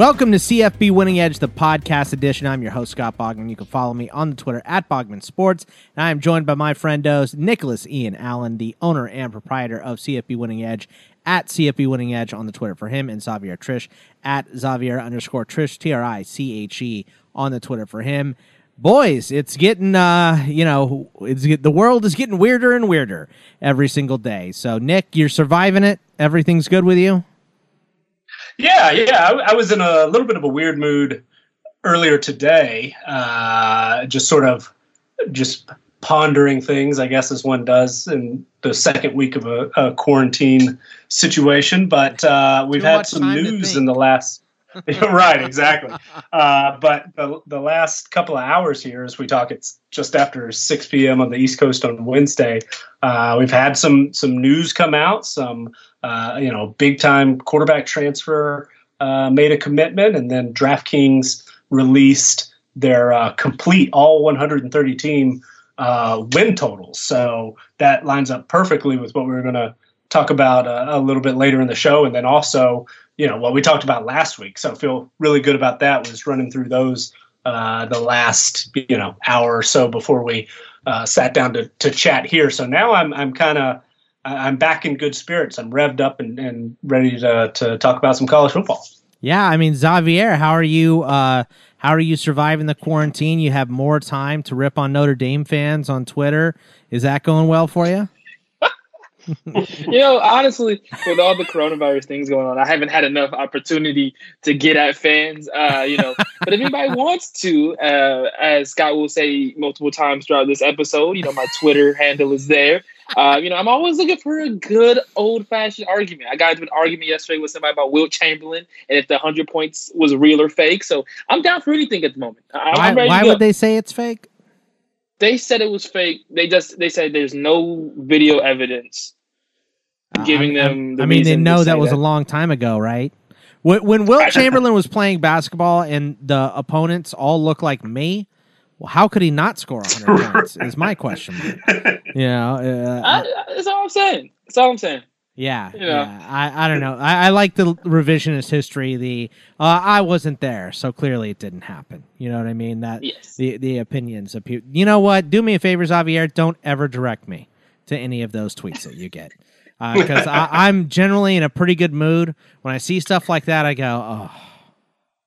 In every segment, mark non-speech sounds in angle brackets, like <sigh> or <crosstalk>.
Welcome to CFB Winning Edge, the podcast edition. I'm your host, Scott Bogman. You can follow me on the Twitter at Bogman Sports. And I am joined by my friendos, Nicholas Ian Allen, the owner and proprietor of CFB Winning Edge, at CFB Winning Edge on the Twitter for him, and Xavier Triche at Xavier underscore Triche, T R I C H E, on the Twitter for him. Boys, it's getting, uh, you know, it's the world is getting weirder and weirder every single day. So, Nick, you're surviving it. Everything's good with you? Yeah, yeah. I, I, was in a little bit of a weird mood earlier today. Uh, just sort of just pondering things, I guess, as one does in the second week of a, a quarantine situation. But uh, we've Too had some news in the last. <laughs> right, exactly. <laughs> Uh, but the, the last couple of hours here, as we talk, it's just after 6 p.m. on the East Coast on Wednesday. Uh, we've had some some news come out, some uh, you know big time quarterback transfer uh, made a commitment, and then DraftKings released their uh, complete all 130 team uh, win totals. So that lines up perfectly with what we we're going to talk about a little bit later in the show, and then also you know what we talked about last week. So I feel really good about that. Was running through those uh, the last you know hour or so before we uh, sat down to, to chat here. So now I'm I'm kind of I'm back in good spirits. I'm revved up and, and ready to to talk about some college football. Yeah, I mean Xavier, how are you? Uh, how are you surviving the quarantine? You have more time to rip on Notre Dame fans on Twitter. Is that going well for you? <laughs> you know, honestly, with all the coronavirus things going on, I haven't had enough opportunity to get at fans. Uh, you know, but if anybody wants to, uh, as Scott will say multiple times throughout this episode, you know, my Twitter handle is there. Uh, you know, I'm always looking for a good old fashioned argument. I got into an argument yesterday with somebody about Wilt Chamberlain and if the 100 points was real or fake. So I'm down for anything at the moment. I'm why, why would they say it's fake? They said it was fake. They just they said there's no video evidence uh, giving them. The I mean, they know that was that. a long time ago, right? When, when Wilt <laughs> Chamberlain was playing basketball and the opponents all look like me, well, how could he not score 100 <laughs> points? Is my question. <laughs> You know, uh, I, that's all I'm saying. That's all I'm saying. Yeah, you know. yeah. I, I don't know. I, I like the revisionist history. The uh, I wasn't there, so clearly it didn't happen. You know what I mean? That yes. the the opinions of people. You know what? Do me a favor, Xavier. Don't ever direct me to any of those tweets that you get, because uh, <laughs> I'm generally in a pretty good mood. When I see stuff like that, I go, "Oh,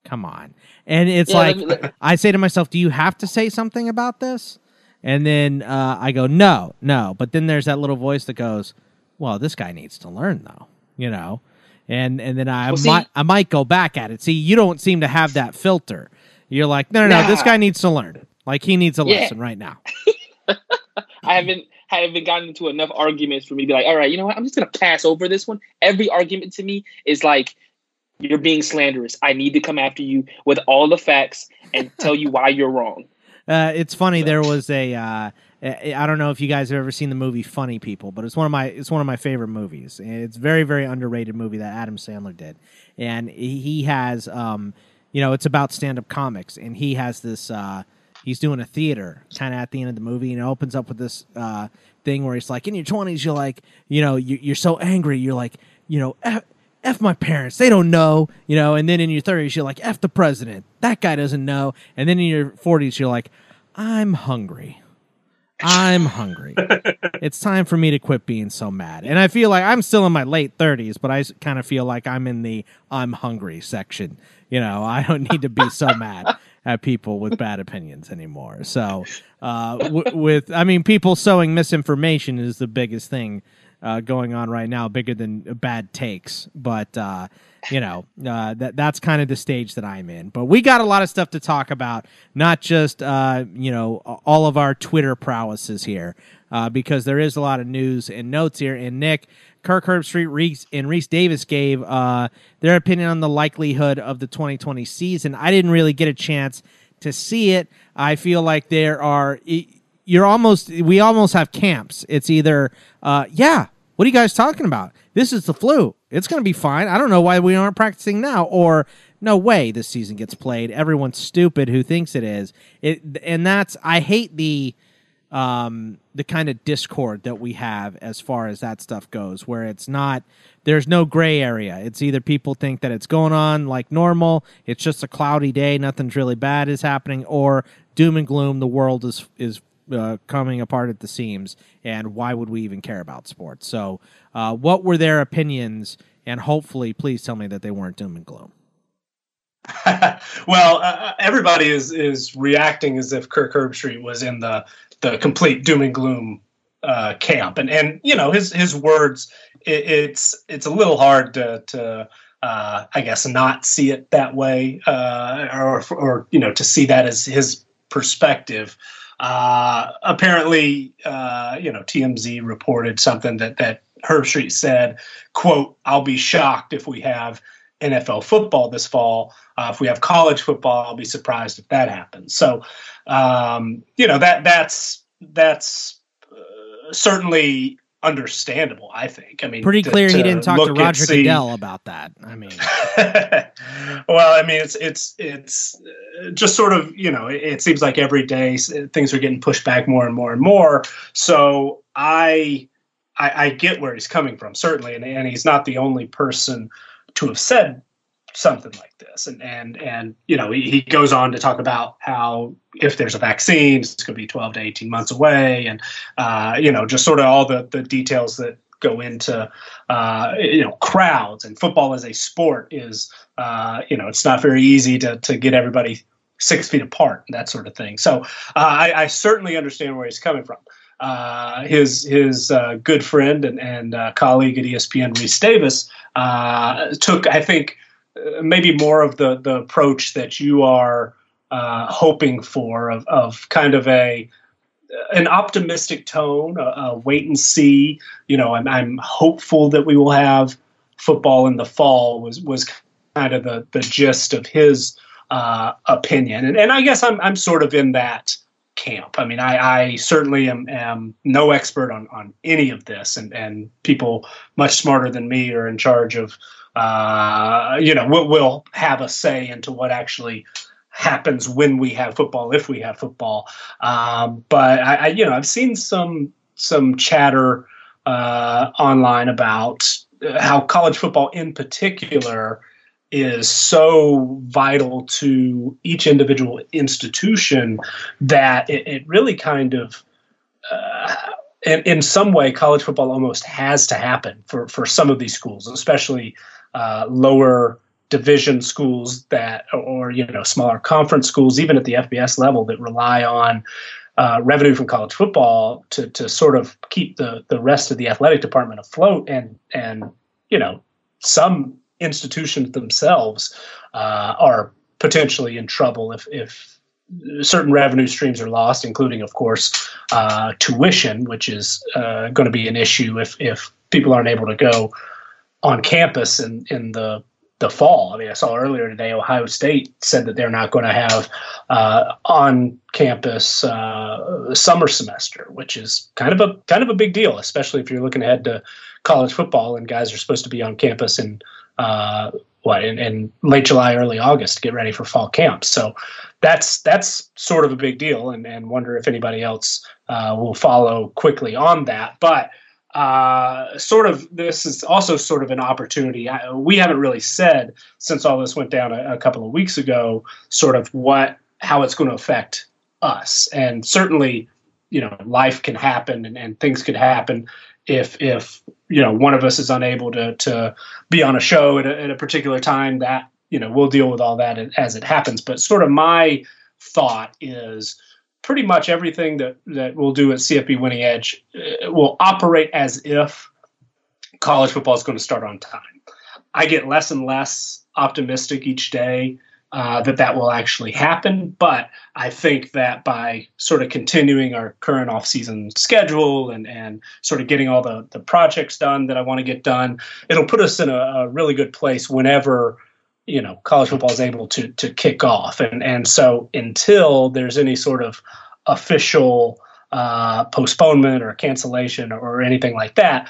come on!" And it's yeah, like me, I say to myself, "Do you have to say something about this?" And then uh, I go, "No, no." But then there's that little voice that goes well, this guy needs to learn though, you know. And and then I well, might I might go back at it. See, you don't seem to have that filter. You're like, no, no, no, nah. this guy needs to learn. Like he needs a yeah. lesson right now. <laughs> I haven't haven't gotten into enough arguments for me to be like, all right, you know what? I'm just gonna pass over this one. Every argument to me is like, you're being slanderous. I need to come after you with all the facts and tell you why you're wrong. <laughs> Uh, it's funny. There was a uh, I don't know if you guys have ever seen the movie Funny People, but it's one of my it's one of my favorite movies. It's a very very underrated movie that Adam Sandler did, and he has um, you know it's about stand up comics, and he has this uh, he's doing a theater kind of at the end of the movie, and it opens up with this uh, thing where he's like, in your twenties, you're like, you know, you're so angry, you're like, you know. F, F my parents, they don't know, you know, and then in your 30s, you're like, F the president, that guy doesn't know. And then in your 40s, you're like, I'm hungry I'm hungry. <laughs> it's time for me to quit being so mad. And I feel like I'm still in my late 30s, but I kind of feel like I'm in the I'm hungry section. You know, I don't need to be so mad <laughs> at people with bad opinions anymore. So, uh, w- with, I mean, people sowing misinformation is the biggest thing uh, going on right now, bigger than bad takes. But, uh, you know, uh, that that's kind of the stage that I'm in. But we got a lot of stuff to talk about, not just uh, you know all of our Twitter prowesses here, uh, because there is a lot of news and notes here. And Nick, Kirk Herbstreit, Rece, and Rece Davis gave their opinion on the likelihood of the 2020 season. I didn't really get a chance to see it. I feel like there are. You're almost. We almost have camps. It's either, uh, yeah. What are you guys talking about? This is the flu it's going to be fine. I don't know why we aren't practicing now. Or no way this season gets played. Everyone's stupid who thinks it is. It and that's I hate the um, the kind of discord that we have as far as that stuff goes, where it's not there's no gray area. It's either people think that it's going on like normal, it's just a cloudy day, nothing's really bad is happening, or doom and gloom, the world is is uh, coming apart at the seams, and why would we even care about sports? So, uh, what were their opinions? And hopefully, please tell me that they weren't doom and gloom. <laughs> well, uh, everybody is is reacting as if Kirk Herbstreit was in the the complete doom and gloom uh, camp, and and you know his his words. It, it's it's a little hard to to uh, I guess not see it that way, uh, or or you know to see that as his perspective. Uh, apparently, uh, you know TMZ reported something that that Herbstreit said, "quote I'll be shocked if we have." NFL football this fall. Uh, if we have college football, I'll be surprised if that happens. So, um, you know that that's that's uh, certainly understandable. I think. I mean, pretty clear to he didn't talk to Roger see... Goodell about that. I mean, <laughs> well, I mean, it's it's it's uh, just sort of you know, it, it seems like every day things are getting pushed back more and more and more. So I. I, I get where he's coming from, certainly, and, and he's not the only person to have said something like this. And and and you know, he, he goes on to talk about how if there's a vaccine, it's going to be 12 to 18 months away, and uh, you know, just sort of all the the details that go into uh, you know crowds and football as a sport is uh, you know it's not very easy to to get everybody six feet apart that sort of thing. So uh, I, I certainly understand where he's coming from. Uh, his his uh, good friend and, and uh, colleague at ESPN, Rece Davis, uh, took I think maybe more of the the approach that you are uh, hoping for of of kind of a an optimistic tone, a, a, wait and see. You know, I'm, I'm hopeful that we will have football in the fall. Was was kind of the the gist of his opinion, and and I guess I'm I'm sort of in that camp. I mean, I, I certainly am, am, no expert on, on any of this, and, and people much smarter than me are in charge of, uh, you know, will, will have a say into what actually happens when we have football, if we have football. Um, but I, I, you know, I've seen some some chatter uh, online about how college football, in particular, is so vital to each individual institution that it, it really kind of uh, in, in some way college football almost has to happen for, for some of these schools especially uh, lower division schools that or you know smaller conference schools even at the fbs level that rely on uh, revenue from college football to, to sort of keep the, the rest of the athletic department afloat and and you know some institutions themselves uh, are potentially in trouble if, if certain revenue streams are lost, including, of course, uh, tuition, which is uh, going to be an issue if, if people aren't able to go on campus in, in the the fall. I mean, I saw earlier today Ohio State said that they're not going to have uh, on campus uh, summer semester, which is kind of a kind of a big deal, especially if you're looking ahead to college football and guys are supposed to be on campus in uh, what in, in, late July, early August to get ready for fall camp. So that's that's sort of a big deal, and and wonder if anybody else uh, will follow quickly on that. But uh, sort of this is also sort of an opportunity. I, we haven't really said since all this went down a, a couple of weeks ago, sort of what how it's going to affect us, and certainly you know life can happen and, and things could happen if if you know one of us is unable to to be on a show at a, at a particular time that you know we'll deal with all that as it happens but sort of my thought is pretty much everything that that we'll do at CFB winning edge uh, will operate as if college football is going to start on time i get less and less optimistic each day uh, that that will actually happen. But I think that by sort of continuing our current off-season schedule and, and sort of getting all the, the projects done that I want to get done, it'll put us in a, a really good place whenever you know college football is able to to kick off. And and so until there's any sort of official uh, postponement or cancellation or anything like that,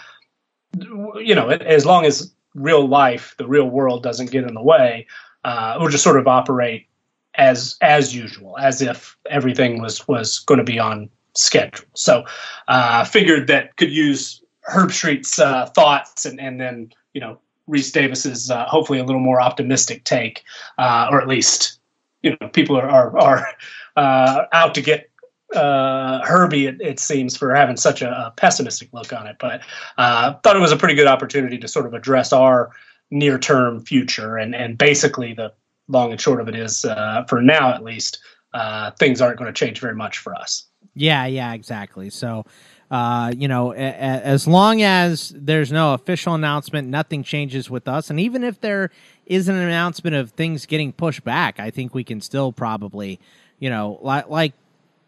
you know, as long as real life, the real world doesn't get in the way, uh, we'll just sort of operate as as usual, as if everything was was going to be on schedule. So uh, figured that could use Herbstreit's uh, thoughts and, and then, you know, Rece Davis's uh, hopefully a little more optimistic take, uh, or at least, you know, people are, are, are uh, out to get uh, Herbie, it, it, seems, for having such a, a pessimistic look on it. But uh, thought it was a pretty good opportunity to sort of address our near term future. And, and basically, the long and short of it is, uh, for now at least, things aren't going to change very much for us. Yeah, yeah, exactly. So, uh, you know, a- a- as long as there's no official announcement, nothing changes with us. And even if there is an announcement of things getting pushed back, I think we can still probably, you know, li- like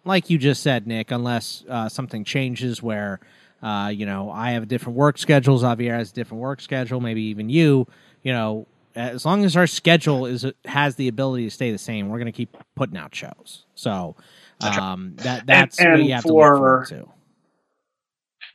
like you just said, Nick, unless uh, something changes where, uh, you know, I have a different work schedule, Xavier has a different work schedule, maybe even you, you know, as long as our schedule is has the ability to stay the same, we're going to keep putting out shows. So um, that that's and, and what you have for, to look forward to.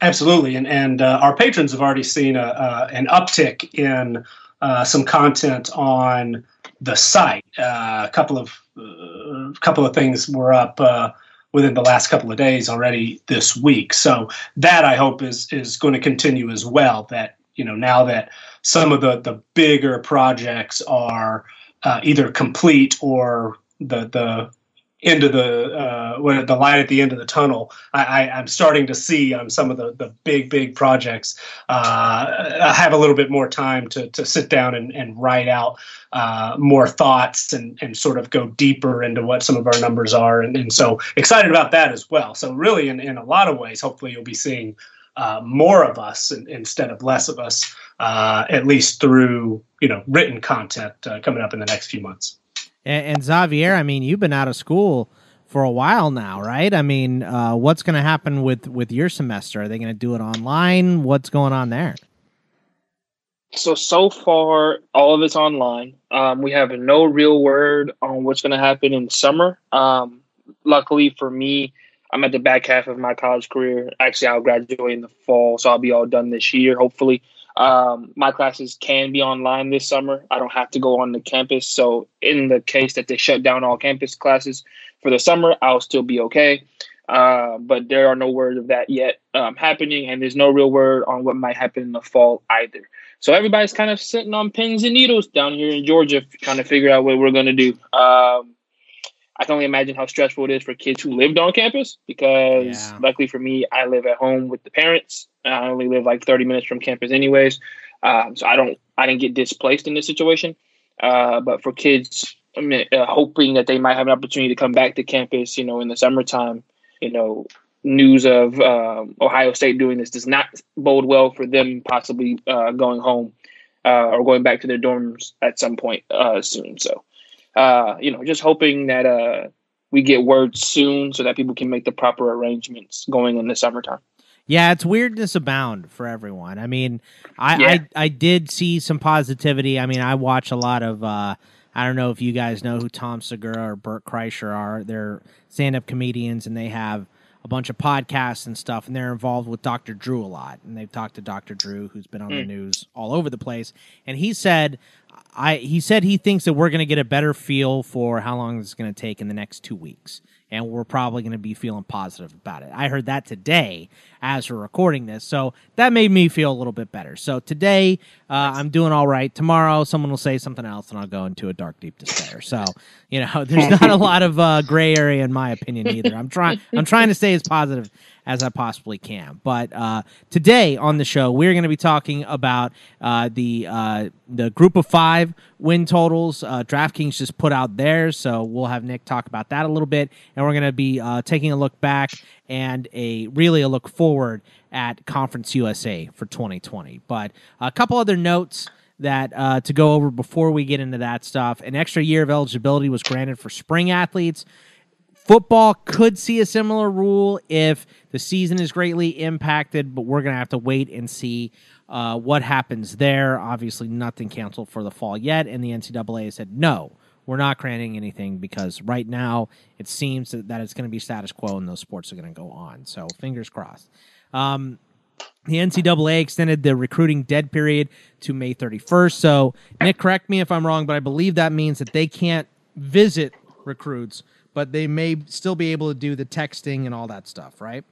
Absolutely, and and uh, our patrons have already seen a, uh, an uptick in uh, some content on the site. Uh, a couple of uh, couple of things were up uh, within the last couple of days already this week. So that I hope is is going to continue as well. That you know now that some of the the bigger projects are either complete or the the of the uh, the light at the end of the tunnel. I, I, am starting to see on some of the, the big big projects. Uh, I have a little bit more time to to sit down and, and write out uh, more thoughts and and sort of go deeper into what some of our numbers are. And, and so excited about that as well. So really, in, in a lot of ways, hopefully you'll be seeing uh, more of us in, instead of less of us, uh, at least through you know written content uh, coming up in the next few months. And, and, Xavier, I mean, you've been out of school for a while now, right? I mean, uh, what's going to happen with with your semester? Are they going to do it online? What's going on there? So so far, all of it's online. Um, we have no real word on what's going to happen in the summer. Um, luckily for me, I'm at the back half of my college career. Actually, I'll graduate in the fall, so I'll be all done this year, hopefully. Um, my classes can be online this summer. I don't have to go on the campus. So, in the case that they shut down all campus classes for the summer, I'll still be okay. Uh, but there are no words of that yet um, happening, and there's no real word on what might happen in the fall either. So everybody's kind of sitting on pins and needles down here in Georgia, trying to figure out what we're going to do. Um, I can only imagine how stressful it is for kids who lived on campus because yeah. luckily for me, I live at home with the parents. I only live like 30 minutes from campus anyways. Um, so I don't, I didn't get displaced in this situation. Uh, but for kids, I mean, uh, hoping that they might have an opportunity to come back to campus, you know, in the summertime, you know, news of um, Ohio State doing this does not bode well for them possibly uh, going home uh, or going back to their dorms at some point uh, soon. So uh, you know, just hoping that uh, we get word soon so that people can make the proper arrangements going in the summertime. Yeah, it's weirdness abound for everyone. I mean, I, yeah. I, I did see some positivity. I mean, I watch a lot of. Uh, I don't know if you guys know who Tom Segura or Bert Kreischer are. They're stand-up comedians, and they have a bunch of podcasts and stuff, and they're involved with Dr. Drew a lot. And they've talked to Dr. Drew, who's been on mm. the news all over the place. And he said I he said he thinks that we're going to get a better feel for how long it's going to take in the next two weeks, and we're probably going to be feeling positive about it. I heard that today as we're recording this, so that made me feel a little bit better. So today uh, I'm doing all right. Tomorrow someone will say something else, and I'll go into a dark, deep despair. So you know, <laughs> there's not a lot of uh, gray area in my opinion either. I'm trying I'm trying to stay as positive as I possibly can. But uh, today on the show, we're going to be talking about uh, the uh, the group of five win totals. Uh, DraftKings just put out theirs, so we'll have Nick talk about that a little bit, and we're going to be taking a look back and a really a look forward at Conference USA for 2020. But a couple other notes that uh, to go over before we get into that stuff. An extra year of eligibility was granted for spring athletes. Football could see a similar rule if the season is greatly impacted, but we're going to have to wait and see uh, what happens there. Obviously, nothing canceled for the fall yet, and the NCAA said no, we're not granting anything because right now it seems that, that it's going to be status quo and those sports are going to go on. So fingers crossed. Um, the NCAA extended the recruiting dead period to May 31st. So, Nick, correct me if I'm wrong, but I believe that means that they can't visit recruits but they may still be able to do the texting and all that stuff, right?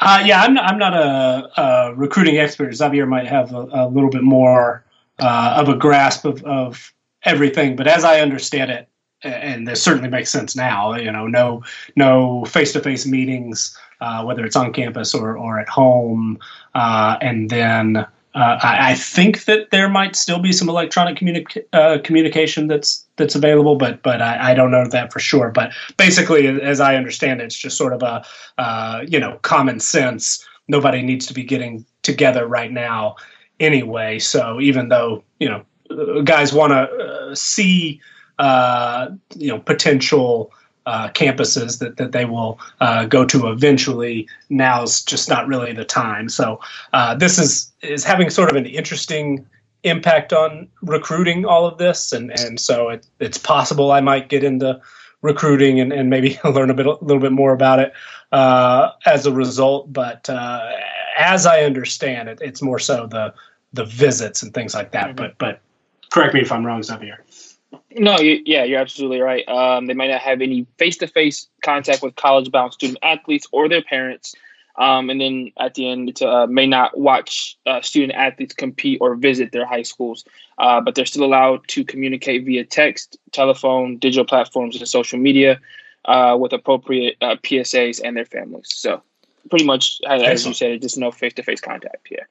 Uh, yeah, I'm not, I'm not a, a recruiting expert. Xavier might have a, a little bit more uh, of a grasp of, of everything, but as I understand it, and this certainly makes sense now. You know, no no face to face meetings, uh, whether it's on campus or or at home, uh, and then uh, I, I, think that there might still be some electronic communi- uh, communication that's that's available, but but I, I, don't know that for sure. But basically, as I understand it, it's just sort of a uh, you know common sense. Nobody needs to be getting together right now anyway. So even though you know guys want to see you know potential uh, campuses that, that they will uh, go to eventually. Now's just not really the time. So uh, this is is having sort of an interesting impact on recruiting all of this, and and so it, it's possible I might get into recruiting and, and maybe <laughs> learn a bit a little bit more about it uh, as a result. But uh, as I understand it, it's more so the the visits and things like that. Mm-hmm. But but correct me if I'm wrong, Xavier. No, you, yeah, you're absolutely right. Um, they might not have any face-to-face contact with college-bound student athletes or their parents, um, and then at the end, to, uh, may not watch uh, student athletes compete or visit their high schools. Uh, but they're still allowed to communicate via text, telephone, digital platforms, and social media uh, with appropriate uh, PSAs and their families. So, pretty much, as you said, just no face-to-face contact. Yeah.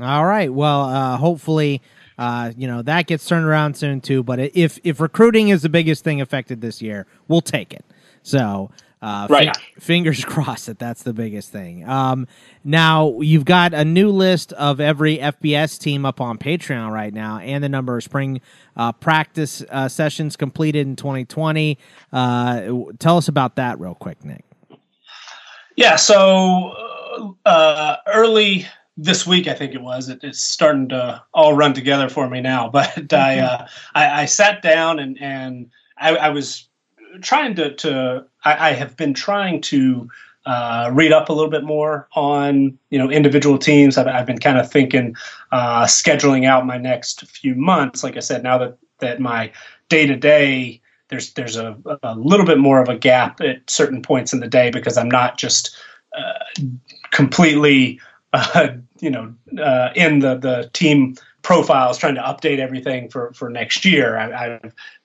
All right. Well, uh, hopefully uh, you know that gets turned around soon too. But if if recruiting is the biggest thing affected this year, we'll take it. So uh, right. F- fingers <laughs> crossed that that's the biggest thing. Um, now you've got a new list of every FBS team up on Patreon right now, and the number of spring uh, practice uh, sessions completed in 2020. Uh, tell us about that real quick, Nick. Yeah. So uh, early this week, I think it was. It, it's starting to all run together for me now. <laughs> But I, uh, I, I sat down and and I, I was trying to to I, I have been trying to uh, read up a little bit more on you know individual teams. I've, I've been kind of thinking uh, scheduling out my next few months. Like I said, now that that my day to day there's there's a, a little bit more of a gap at certain points in the day because I'm not just uh, completely uh, you know, uh, in the the team profiles, trying to update everything for for next year. I, I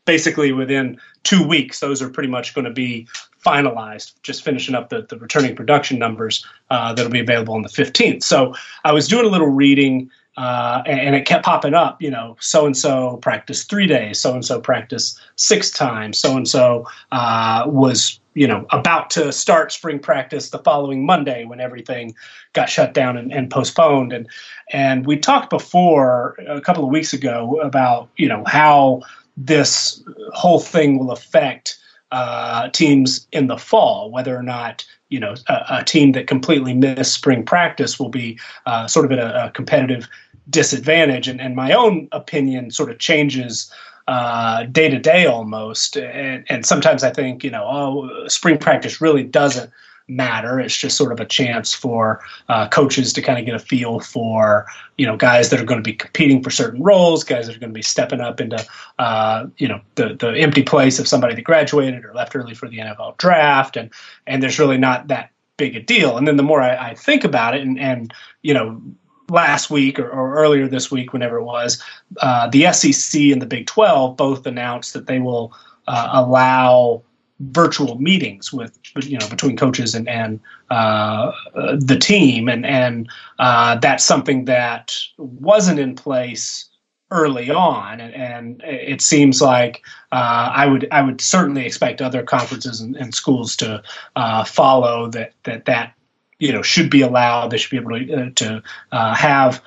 basically within two weeks, those are pretty much going to be finalized. Just finishing up the the returning production numbers uh, that'll be available on the 15th. So I was doing a little reading. Uh, and, it kept popping up, you know, so and so practiced three days, so and so practiced six times, so and so was you know about to start spring practice the following Monday when everything got shut down and, and, postponed. And and we talked before a couple of weeks ago about you know how this whole thing will affect uh, teams in the fall whether or not you know a, a, team that completely missed spring practice will be uh, sort of at a, a competitive disadvantage and, and my own opinion sort of changes day to day almost. And, and sometimes I think, you know, oh, spring practice really doesn't matter. It's just sort of a chance for uh, coaches to kind of get a feel for, you know, guys that are going to be competing for certain roles, guys that are going to be stepping up into, uh, you know, the, the empty place of somebody that graduated or left early for the NFL draft. And, and there's really not that big a deal. And then the more I, I think about it and, and, you know, last week or, or, earlier this week, whenever it was, uh, the SEC and the Big 12 both announced that they will uh, allow virtual meetings with you know between coaches and and uh, the team, and and uh, that's something that wasn't in place early on, and, and it seems like uh, I would I would certainly expect other conferences and, and schools to uh, follow that that that you know should be allowed. They should be able to uh, to uh, have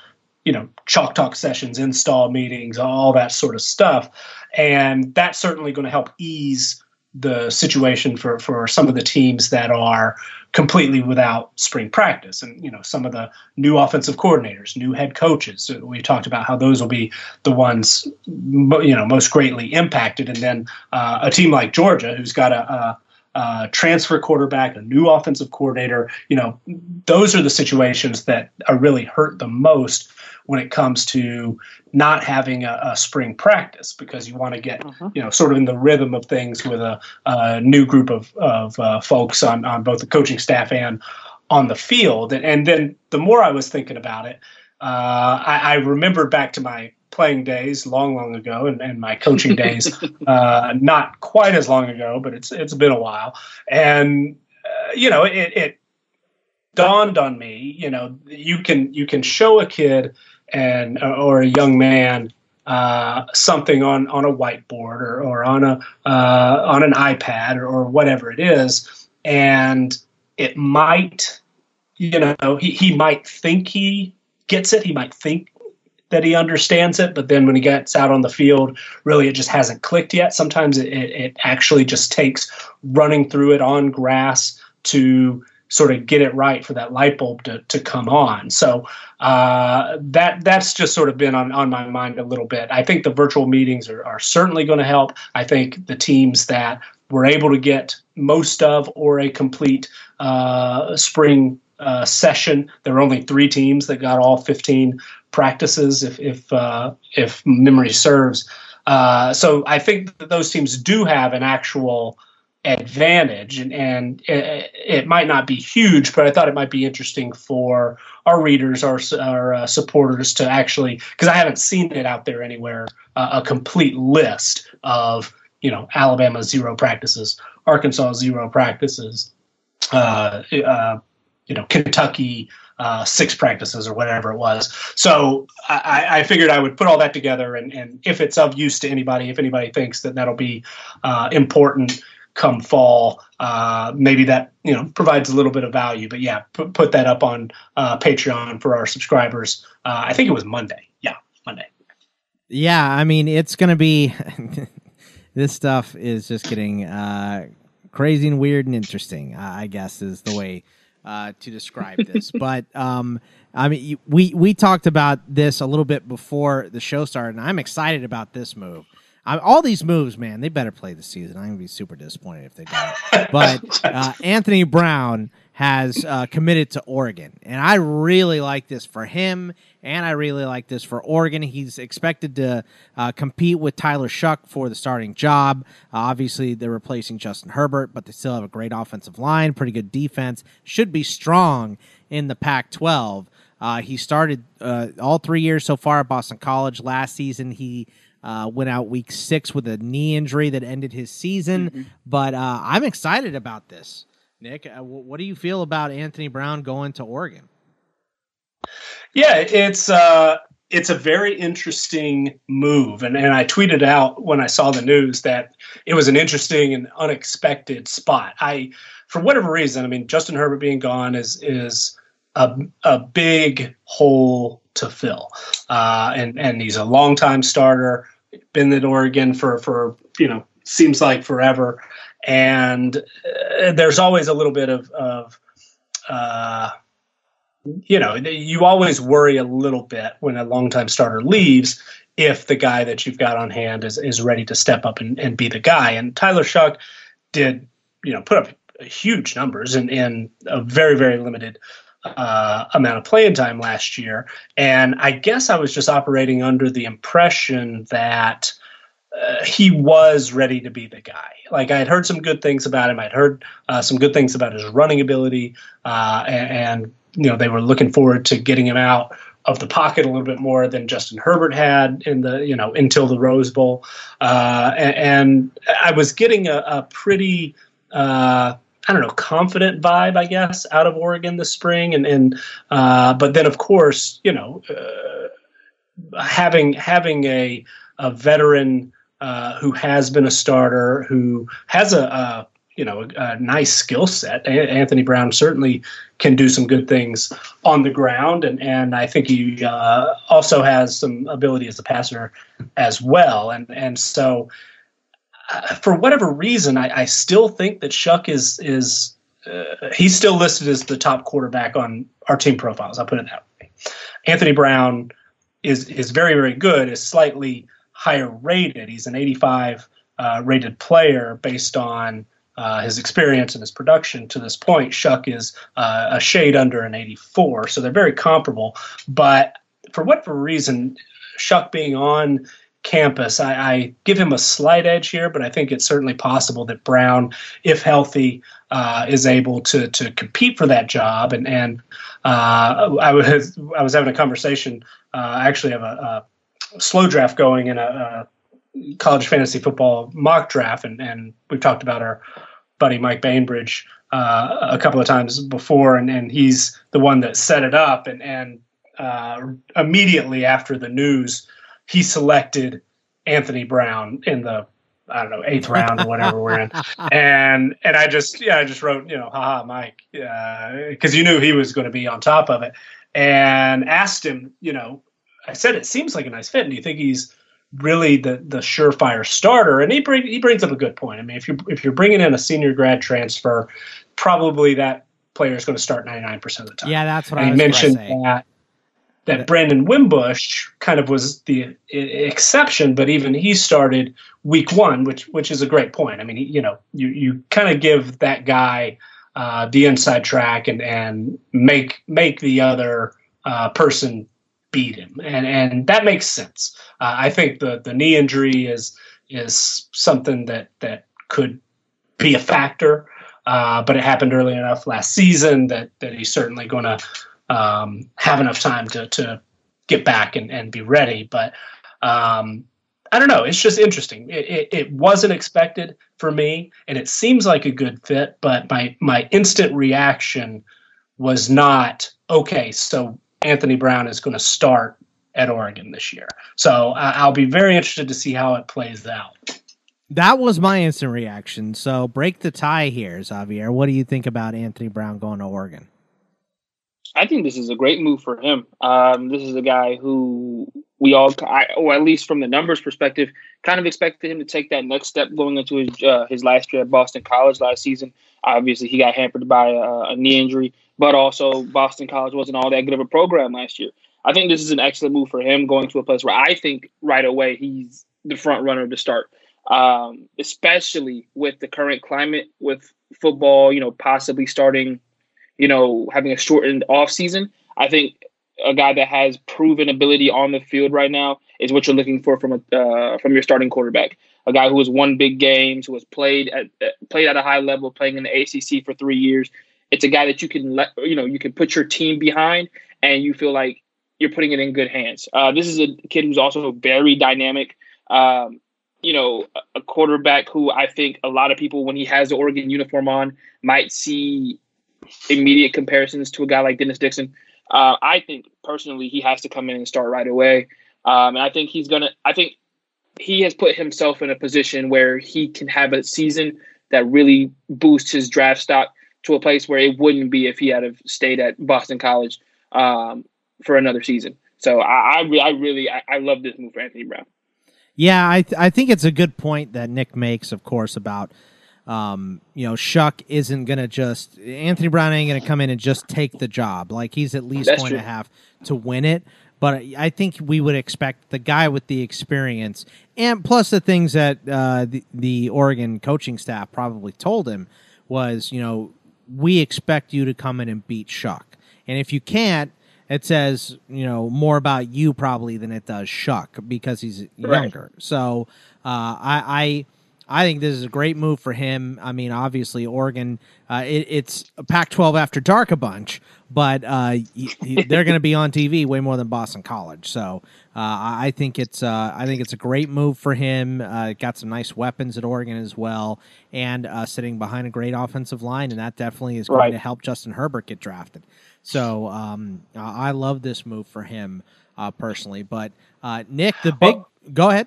you know chalk talk sessions, install meetings, all that sort of stuff, and that's certainly going to help ease the situation for for some of the teams that are completely without spring practice. And you know some of the new offensive coordinators new head coaches we talked about how those will be the ones you know most greatly impacted. And then uh, a team like georgia who's got a, a uh, transfer quarterback, a new offensive coordinator. You know, those are the situations that are really hurt the most when it comes to not having a, a spring practice because you want to get uh-huh. you know sort of in the rhythm of things with a, a new group of of uh, folks on on both the coaching staff and on the field. And, and then the more I was thinking about it, uh, I, I remembered back to my playing days long, long ago, and, and my coaching days <laughs> uh, not quite as long ago, but it's it's been a while. And uh, you know, it, it dawned on me. You know, you can you can show a kid and uh, or a young man uh, something on on a whiteboard or, or on a uh, on an iPad or, or whatever it is, and it might, you know, he, he might think he gets it. He might think that he understands it, but then when he gets out on the field, really it just hasn't clicked yet. Sometimes it, it, actually just takes running through it on grass to sort of get it right for that light bulb to, to come on. So uh, that that's just sort of been on, on my mind a little bit. I think the virtual meetings are, are certainly going to help. I think the teams that were able to get most of or a complete uh, spring uh, session. There were only three teams that got all 15 practices, if if uh, if memory serves. Uh, so I think that those teams do have an actual advantage, and, and it, it, might not be huge, but I thought it might be interesting for our readers, our, our uh, supporters to actually, because I haven't seen it out there anywhere, uh, a complete list of you know Alabama zero practices, Arkansas zero practices, uh, uh, you know Kentucky uh, six practices or whatever it was. So I, I, figured I would put all that together, and, and if it's of use to anybody, if anybody thinks that that'll be uh, important come fall, uh, maybe that you know provides a little bit of value. But yeah, put, put that up on uh, Patreon for our subscribers. Uh, I think it was Monday. Yeah, Monday. Yeah, I mean it's to be. <laughs> this stuff is just getting uh, crazy and weird and interesting. I guess is the way uh, to describe this. <laughs> but um, I mean, we we talked about this a little bit before the show started, and I'm excited about this move. I, all these moves, man, they better play the season. I'm gonna be super disappointed if they don't. <laughs> but uh, Anthony Brown has uh, committed to Oregon, and I really like this for him, and I really like this for Oregon. He's expected to uh, compete with Tyler Shough for the starting job. Uh, obviously, they're replacing Justin Herbert, but they still have a great offensive line, pretty good defense, should be strong in the Pac-12. Uh, he started uh, all three years so far at Boston College. Last season, he uh, went out week six with a knee injury that ended his season. Mm-hmm. But uh, I'm excited about this. Nick, uh, what do you feel about Anthony Brown going to Oregon? Yeah, it's uh, it's a very interesting move, and and I tweeted out when I saw the news that it was an interesting and unexpected spot. I, for whatever reason, I mean, Justin Herbert being gone is is a a big hole to fill, uh, and and he's a longtime starter, been at Oregon for for you know seems like forever and uh, there's always a little bit of, of uh, you know, you always worry a little bit when a longtime starter leaves if the guy that you've got on hand is, is ready to step up and, and be the guy. And Tyler Shough did, you know, put up huge numbers in, in a very, very limited uh, amount of playing time last year. And I guess I was just operating under the impression that – uh, he was ready to be the guy. Like I had heard some good things about him. I'd heard uh, some good things about his running ability, uh, and, and, you know they were looking forward to getting him out of the pocket a little bit more than Justin Herbert had in the you know until the Rose Bowl, uh, and, and, I was getting a, a pretty. Uh, I don't know, confident vibe, I guess, out of Oregon this spring, and and uh, but then of course, you know, having having a a veteran uh, who has been a starter, who has a, a you know a, a nice skill set. Anthony Brown certainly can do some good things on the ground, and and I think he uh, also has some ability as a passer as well. And and so, uh, for whatever reason, I, I, still think that Shough is is uh, he's still listed as the top quarterback on our team profiles. I'll put it that way. Anthony Brown is is very very good. Is slightly higher rated. He's an 85 uh, rated player based on uh, his experience and his production to this point, Shough is uh, a shade under an 84. So they're very comparable. But for whatever reason, Shough being on campus, I, I, give him a slight edge here, but I think it's certainly possible that Brown, if healthy, uh, is able to to compete for that job. And and uh, I was I was having a conversation. Uh, I actually have a, a, slow draft going in a, a, college fantasy football mock draft, and and we've talked about our buddy Mike Bainbridge uh, a couple of times before, and and he's the one that set it up, and and uh, immediately after the news he selected Anthony Brown in the I don't know eighth round or whatever we're in, <laughs> and and I just yeah I just wrote you know haha Mike because uh, you knew he was going to be on top of it, and asked him you know I said it seems like a nice fit, and do you think he's really the the surefire starter? And he bring, he brings up a good point. I mean if you if you're bringing in a senior grad transfer, probably that player is going to start 99 percent of the time. Yeah, that's what and I was mentioned that that Brandon Wimbush kind of was the exception, but even he started week one, which which is a great point. I mean, you know, you you kind of give that guy uh, the inside track and and make make the other uh, person beat him, and and that makes sense. Uh, I think the the knee injury is is something that that could be a factor, uh, but it happened early enough last season that that he's certainly going to um, have enough time to to get back and, and be ready. But um, I don't know. It's just interesting. It, it, it, wasn't expected for me, and it seems like a good fit. But my my instant reaction was not okay. So Anthony Brown is going to start at Oregon this year. So I'll be very interested to see how it plays out. That was my instant reaction. So break the tie here, Xavier. What do you think about Anthony Brown going to Oregon? I think this is a great move for him. Um, this is a guy who we all, I, or at least from the numbers perspective, kind of expected him to take that next step going into his uh, his last year at Boston College last season. Obviously, he got hampered by a, a knee injury, but also Boston College wasn't all that good of a program last year. I think this is an excellent move for him going to a place where I think right away he's the front runner to start, um, especially with the current climate with football, you know, possibly starting you know, having a shortened off season. I think a guy that has proven ability on the field right now is what you're looking for from a uh, from your starting quarterback. A guy who has won big games, who has played at played at a high level, playing in the ACC for three years. It's a guy that you can let you know you can put your team behind, and you feel like you're putting it in good hands. Uh, this is a kid who's also very dynamic. Um, you know, a quarterback who I think a lot of people, when he has the Oregon uniform on, might see immediate comparisons to a guy like Dennis Dixon. Uh, I think personally he has to come in and start right away. Um, and I think he's gonna. I think he has put himself in a position where he can have a season that really boosts his draft stock to a place where it wouldn't be if he had have stayed at Boston College um, for another season. So I, I, I really, I, I, love this move for Anthony Brown. Yeah, I, th- I think it's a good point that Nick makes, of course, about um, you know, Shough isn't going to just Anthony Brown ain't going to come in and just take the job. Like he's at least That's going true. to have to win it. But I think we would expect the guy with the experience and plus the things that uh, the, the Oregon coaching staff probably told him was, you know, we expect you to come in and beat Shough. And if you can't, it says, you know, more about you probably than it does Shough because he's younger. So uh, I, I I think this is a great move for him. I mean, obviously, Oregon, uh, it, it's Pac 12 after dark a bunch, but uh, he, he, they're going to be on TV way more than Boston College. So uh, I think it's uh, I think it's a great move for him. Uh, got some nice weapons at Oregon as well, and uh, sitting behind a great offensive line, and that definitely is going right. to help Justin Herbert get drafted. So um, I love this move for him personally. But Nick, the big well, go ahead.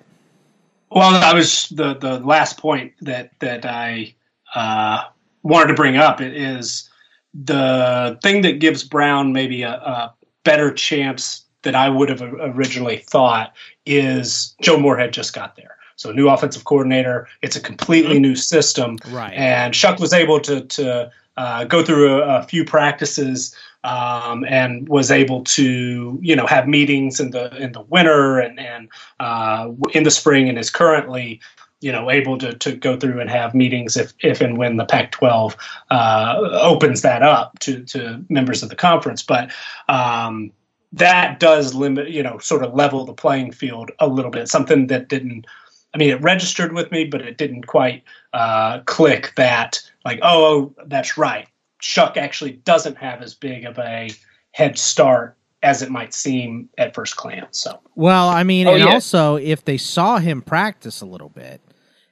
Well, I was the the last point that that I uh, wanted to bring up is the thing that gives Brown maybe a, a better chance than I would have originally thought is Joe Moorhead just got there. So new offensive coordinator. It's a completely new system. Right. And Shough was able to to uh, go through a, a few practices um, and was able to you know have meetings in the in the winter and and uh, in the spring and is currently you know, able to, to go through and have meetings if, if and when the Pac-12 uh, opens that up to, to members of the conference. But um, that does limit, you know, sort of level the playing field a little bit. Something that didn't, I mean, it registered with me, but it didn't quite uh, click that, like, oh, that's right. Shough actually doesn't have as big of a head start as it might seem at first glance. So, well, I mean, oh, and yeah. also if they saw him practice a little bit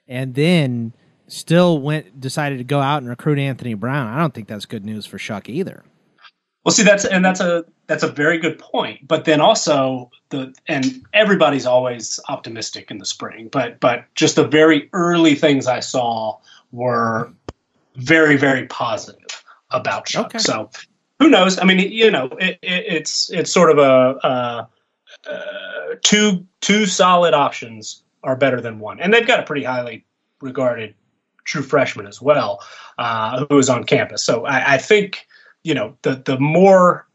and then still went decided to go out and recruit Anthony Brown, I don't think that's good news for Shough either. Well, see, that's and that's a that's a very good point. But then also the and everybody's always optimistic in the spring, but but just the very early things I saw were very very positive about Shough. Okay. So who knows? I mean, you know, it, it, it's it's sort of a, a uh, two two solid options are better than one, and they've got a pretty highly regarded true freshman as well, uh, who is on campus. So I, I think you know the the more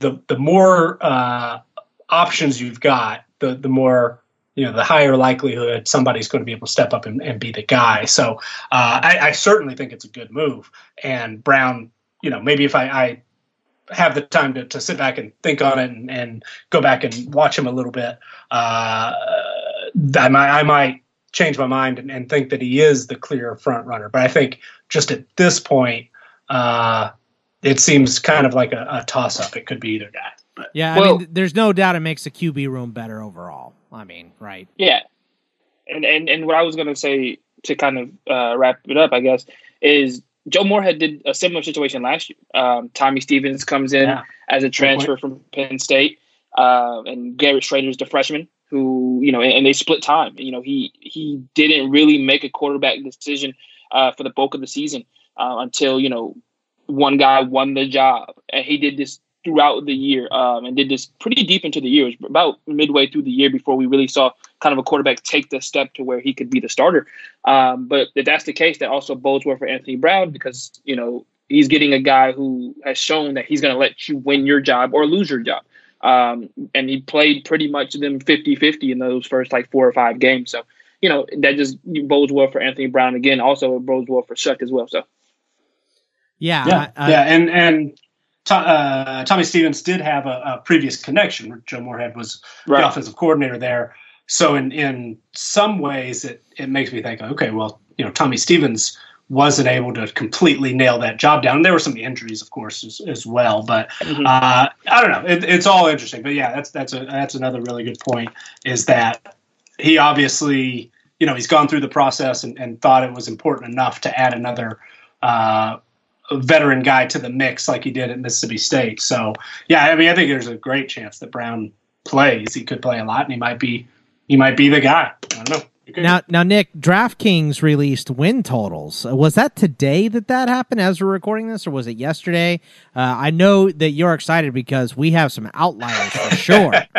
the the more uh, options you've got, the the more you know the higher likelihood somebody's going to be able to step up and, and be the guy. So uh, I, I, certainly think it's a good move. And Brown, you know, maybe if I, I have the time to, to sit back and think on it and, and go back and watch him a little bit, uh, I might I might change my mind and, and, think that he is the clear front runner. But I think just at this point, uh, it seems kind of like a, a toss up. It could be either guy. But. Yeah, I mean, there's no doubt it makes the QB room better overall. I mean, right? Yeah, and and and what I was gonna say to kind of uh, wrap it up, I guess, is Joe Moorhead did a similar situation last year. Um, Tommy Stevens comes in yeah. as a transfer from Penn State, uh, and Garrett Shrader is the freshman who you know, and, and, they split time. You know, he he didn't really make a quarterback decision uh, for the bulk of the season uh, until you know one guy won the job, and he did this throughout the year, um, and did this pretty deep into the year. It was about midway through the year before we really saw kind of a quarterback take the step to where he could be the starter. Um, but if that's the case, that also bodes well for Anthony Brown because you know he's getting a guy who has shown that he's going to let you win your job or lose your job. Um, and he played pretty much them 50-50 in those first like four or five games. So, you know, that just bodes well for Anthony Brown again. Also, it bodes well for Shough as well. So yeah, yeah, I, I, yeah, and and uh, Tommy Stevens did have a, a, previous connection. Where Joe Moorhead was right. the offensive coordinator there, so in in some ways it it makes me think, okay, well, you know, Tommy Stevens wasn't able to completely nail that job down. And there were some injuries, of course, as, as well. But mm-hmm. uh, I don't know. It, it's all interesting. But yeah, that's that's a that's another really good point. Is that he obviously, you know, he's gone through the process and, and thought it was important enough to add another uh, veteran guy to the mix like he did at Mississippi State. So yeah, I mean, I think there's a great chance that Brown plays. He could play a lot, and he might be he might be the guy. I don't know. Now, now, Nick, DraftKings released win totals. Uh, was that today that that happened as we're recording this, or was it yesterday? Uh, I know that you're excited because we have some outliers for sure. <laughs>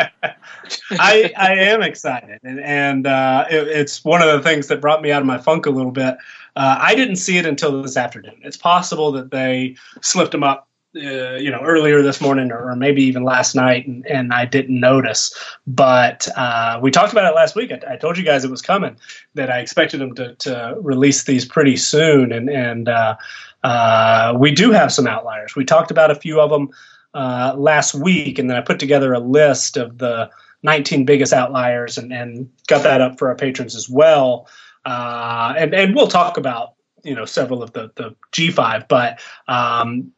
I, I am excited, and, and uh, it, it's one of the things that brought me out of my funk a little bit. Uh, I didn't see it until this afternoon. It's possible that they slipped them up, uh, you know, earlier this morning or, maybe even last night, and, and I didn't notice. But uh, we talked about it last week. I, I, told you guys it was coming. That I expected them to, to release these pretty soon, and and uh, uh, we do have some outliers. We talked about a few of them uh, last week, and then I put together a list of the 19 biggest outliers and, and got that up for our patrons as well and and we'll talk about you know several of the the G5, but um,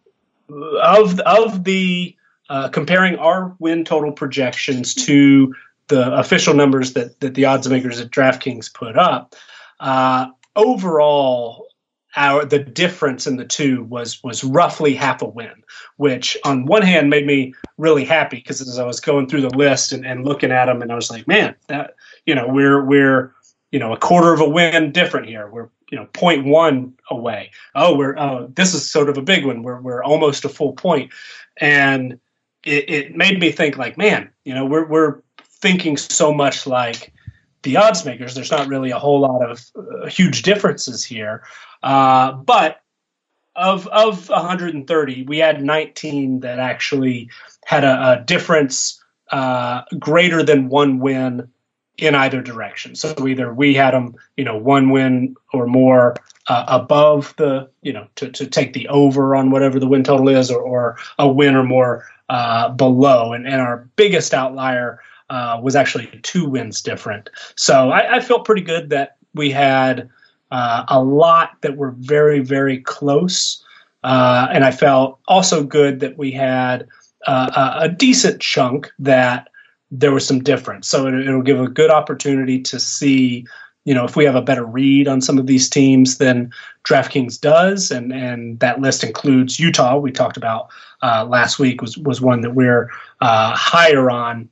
of of the uh, comparing our win total projections to the official numbers that that the odds makers at DraftKings put up, uh, overall. Our, the difference in the two was was roughly half a win, which on one hand made me really happy because as I was going through the list and, and looking at them, and I was like, man, that you know we're we're you know a quarter of a win different here. We're you know 0.1 away. Oh, we're oh this is sort of a big one. We're we're almost a full point, and it, it made me think like, man, you know, we're we're thinking so much like the odds makers. There's not really a whole lot of uh, huge differences here, uh, but of of 130, we had 19 that actually had a, a difference uh, greater than one win in either direction. So either we had them, you know, one win or more uh, above the, you know, to, to take the over on whatever the win total is, or, or a win or more uh, below. And, and our biggest outlier uh, was actually two wins different. So I, I felt pretty good that we had uh, a lot that were very, very close. Uh, and I felt also good that we had uh, a decent chunk that there was some difference. So it, will give a good opportunity to see, you know, if we have a better read on some of these teams than DraftKings does, and and that list includes Utah. We talked about uh, last week was was one that we're uh, higher on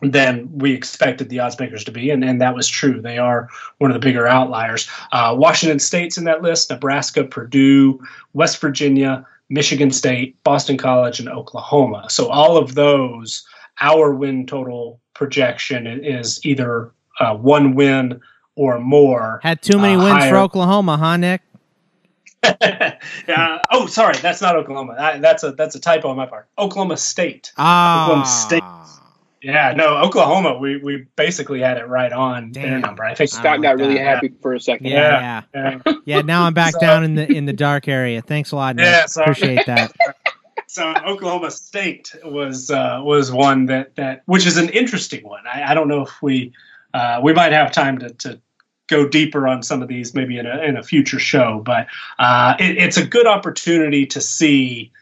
than we expected the odds makers to be, and, and that was true. They are one of the bigger outliers. Uh, Washington State's in that list, Nebraska, Purdue, West Virginia, Michigan State, Boston College, and Oklahoma. So all of those our win total projection is either uh, one win or more. Had too many uh, wins higher. for Oklahoma, huh, Nick? <laughs> yeah. Oh, sorry, that's not Oklahoma. That, that's a that's a typo on my part. Oklahoma State. Ah. Oklahoma State. Yeah, no, Oklahoma. We we basically had it right on Damn. their number. I think Scott got really happy for a second. Yeah, yeah, yeah. yeah now I'm back <laughs> so, down in the in the dark area. Thanks a lot. Nick. Yeah, sorry. appreciate that. <laughs> so Oklahoma State was uh, was one that that which is an interesting one. I, I don't know if we uh, we might have time to, to go deeper on some of these maybe in a in a future show, but uh, it, it's a good opportunity to see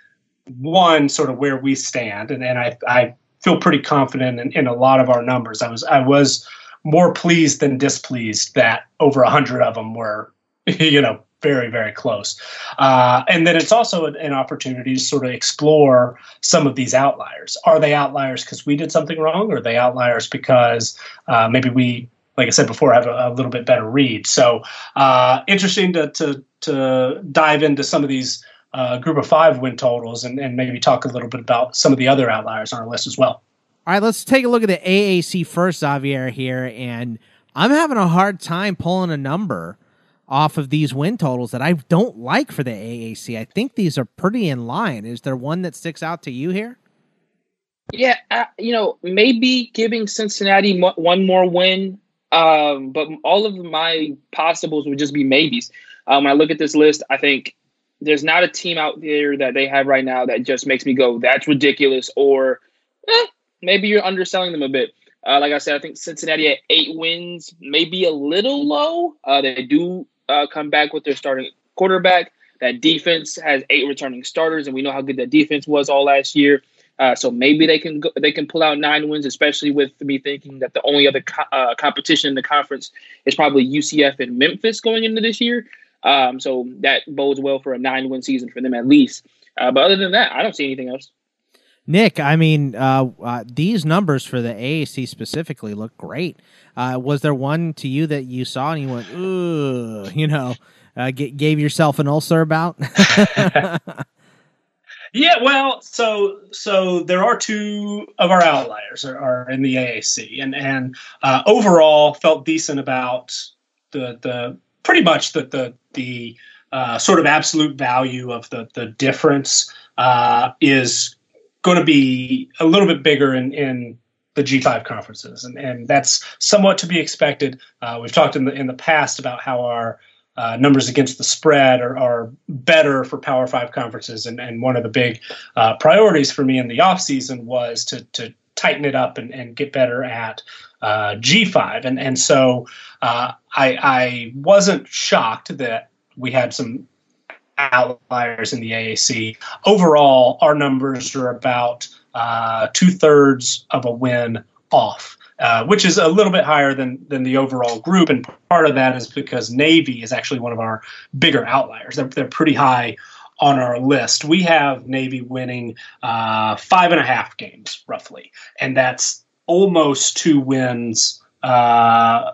one sort of where we stand, and, and I I feel pretty confident in, in a lot of our numbers. I was I was more pleased than displeased that over a hundred of them were <laughs> you know very, very close. Uh, and then it's also an, opportunity to sort of explore some of these outliers. Are they outliers because we did something wrong, or are they outliers because uh, maybe we, like I said before, have a, a little bit better read? So uh, interesting to, to, to dive into some of these uh, group of five win totals and, and maybe talk a little bit about some of the other outliers on our list as well. All right, let's take a look at the AAC first, Xavier, here. And I'm having a hard time pulling a number off of these win totals that I don't like for the AAC. I think these are pretty in line. Is there one that sticks out to you here? Yeah, uh, you know, maybe giving Cincinnati one more win, um, but all of my possibles would just be maybes. Um, when I look at this list, I think there's not a team out there that they have right now that just makes me go, "That's ridiculous," or eh, maybe you're underselling them a bit. Uh, like I said, I think Cincinnati at eight wins, maybe a little low. Uh, they do uh, come back with their starting quarterback. That defense has eight returning starters, and we know how good that defense was all last year. Uh, so maybe they can go, they can pull out nine wins, especially with me thinking that the only other co- uh, competition in the conference is probably UCF and Memphis going into this year. Um, so that bodes well for a nine win season for them at least. Uh, but other than that, I don't see anything else. Nick, I mean, uh, uh, these numbers for the AAC specifically look great. Uh, was there one to you that you saw and you went, ooh, you know, uh, g- gave yourself an ulcer about? <laughs> yeah, well, so so there are two of our outliers are, are in the AAC, and and uh, overall felt decent about the the pretty much the the the uh, sort of absolute value of the the difference is going to be a little bit bigger in, in the G5 conferences, and, and that's somewhat to be expected. Uh, we've talked in the in the past about how our uh, numbers against the spread are, are better for Power Five conferences, and, and one of the big uh, priorities for me in the off season was to to tighten it up and, and get better at uh, G5, and and so uh, I I wasn't shocked that we had some outliers in the AAC. Overall, our numbers are about uh, two thirds of a win off. Uh, which is a little bit higher than than the overall group, and part of that is because Navy is actually one of our bigger outliers. They're they're pretty high on our list. We have Navy winning uh, five and a half games roughly, and that's almost two wins uh,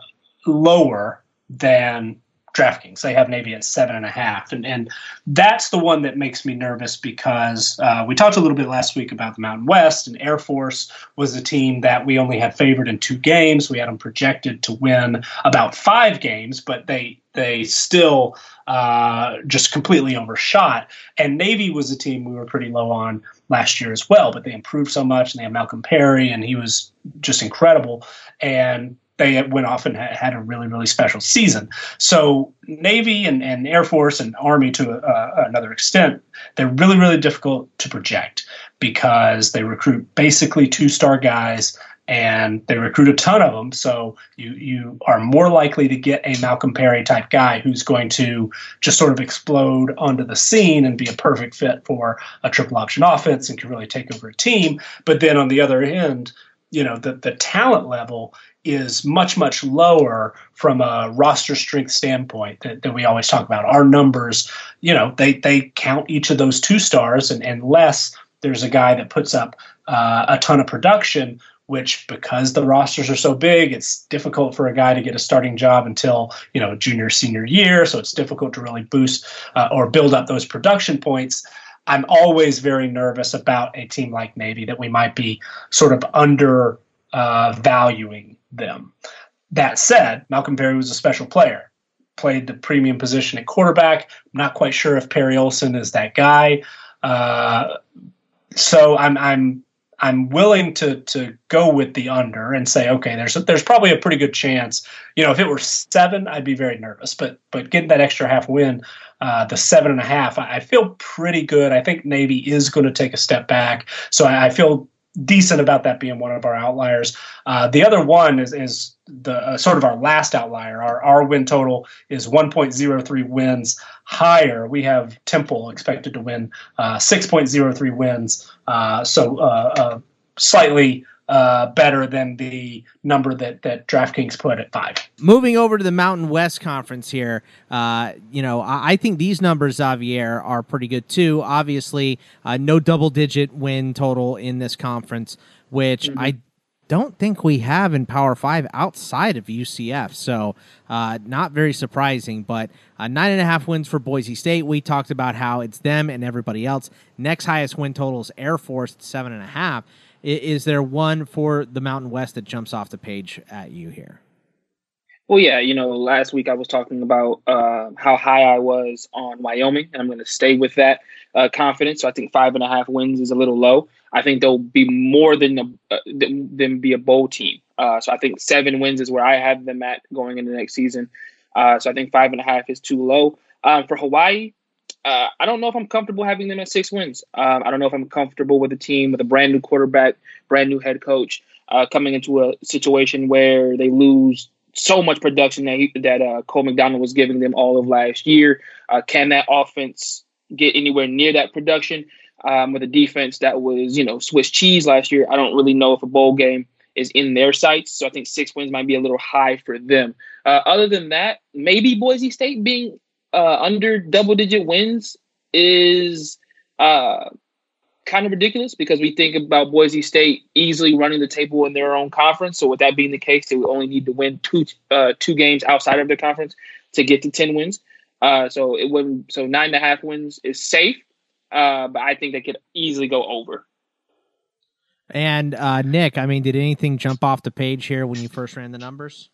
lower than DraftKings. They have Navy at seven and a half, and and that's the one that makes me nervous because uh, we talked a little bit last week about the Mountain West, and Air Force was a team that we only had favored in two games. We had them projected to win about five games, but they they still uh, just completely overshot. And Navy was a team we were pretty low on last year as well, but they improved so much, and they have Malcolm Perry, and he was just incredible. And they went off and had a really, really special season. So Navy and, and Air Force and Army to uh, another extent, they're really, really difficult to project because they recruit basically two-star guys and they recruit a ton of them. So you you are more likely to get a Malcolm Perry type guy who's going to just sort of explode onto the scene and be a perfect fit for a triple option offense and can really take over a team. But then on the other end, you know the the talent level is much much lower from a roster strength standpoint that, that we always talk about. Our numbers you know they they count each of those two stars and unless there's a guy that puts up uh, a ton of production which because the rosters are so big it's difficult for a guy to get a starting job until you know junior senior year. So it's difficult to really boost uh, or build up those production points. I'm always very nervous about a team like navy that we might be sort of under uh, valuing them. That said, Malcolm Perry was a special player. Played the premium position at quarterback. I'm not quite sure if Perry Olsen is that guy. Uh, so I'm I'm I'm willing to to go with the under and say, okay, there's there's probably a pretty good chance. You know, if it were seven, I'd be very nervous. But but getting that extra half win, uh, the seven and a half, I, I, feel pretty good. I think Navy is going to take a step back, so I, I feel decent about that being one of our outliers. Uh, the other one is is the uh, sort of our last outlier. Our our win total is 1.03 wins higher. We have Temple expected to win uh, 6.03 wins, uh, so uh, uh, slightly uh, better than the number that that DraftKings put at five. Moving over to the Mountain West Conference here, uh, you know, I, I, think these numbers, Xavier, are pretty good too. Obviously, uh, no double digit win total in this conference, which mm-hmm. I don't think we have in Power Five outside of UCF. So, uh, not very surprising, but uh, nine and a half wins for Boise State. We talked about how it's them and everybody else. Next highest win total is Air Force, seven and a half. Is there one for the Mountain West that jumps off the page at you here? Well, yeah, you know, last week I was talking about uh, how high I was on Wyoming, and I'm going to stay with that uh, confidence. So I think five and a half wins is a little low. I think they'll be more than a, uh, than, be a bowl team. Uh, so I think seven wins is where I have them at going into next season. Uh, so I think five and a half is too low. Um, for Hawaii, uh, I don't know if I'm comfortable having them at six wins. Um, I don't know if I'm comfortable with a team with a brand new quarterback, brand new head coach, uh, coming into a situation where they lose so much production that he, that uh, Cole McDonald was giving them all of last year. Uh, can that offense get anywhere near that production um, with a defense that was you know Swiss cheese last year? I don't really know if a bowl game is in their sights. So I think six wins might be a little high for them. Uh, other than that, maybe Boise State being uh, under double digit wins is uh, kind of ridiculous because we think about Boise State easily running the table in their own conference. So with that being the case, they would only need to win two uh, two games outside of their conference to get to ten wins. Uh, so it wouldn't. So nine and a half wins is safe, uh, but I think they could easily go over. And uh, Nick, I mean, did anything jump off the page here when you first ran the numbers?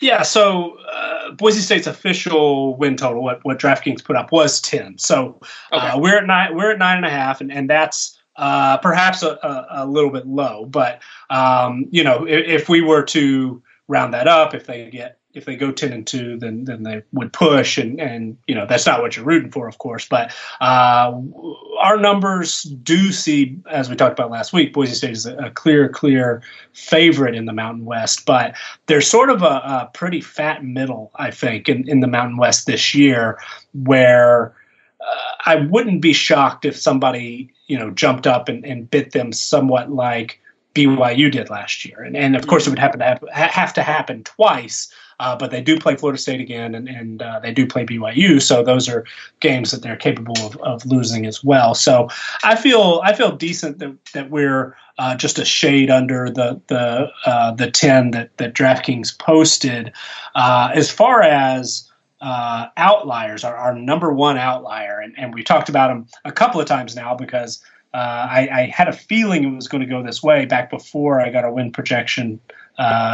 Yeah, so uh, Boise State's official win total, what what DraftKings put up, was ten. So uh, okay. uh, we're at nine. We're at nine and a half, and and that's uh, perhaps a, a, a, little bit low. But um, you know, if, if, we were to round that up, if they get if they go ten and two, then then they would push, and and you know that's not what you're rooting for, of course. But uh, our numbers do see, as we talked about last week, Boise State is a, a clear, clear favorite in the Mountain West. But there's sort of a, a pretty fat middle, I think, in, in the Mountain West this year, where uh, I wouldn't be shocked if somebody you know jumped up and, and bit them somewhat like BYU did last year, and and of course it would happen to have, have to happen twice. Uh, but they do play Florida State again, and, and uh, they do play BYU. So those are games that they're capable of, of losing as well. So I feel I feel decent that, that we're uh, just a shade under the the uh, the ten that that DraftKings posted. Uh, as far as uh, outliers, our, our number one outlier, and, and we talked about them a couple of times now because I, I, had a feeling it was going to go this way back before I got our win projection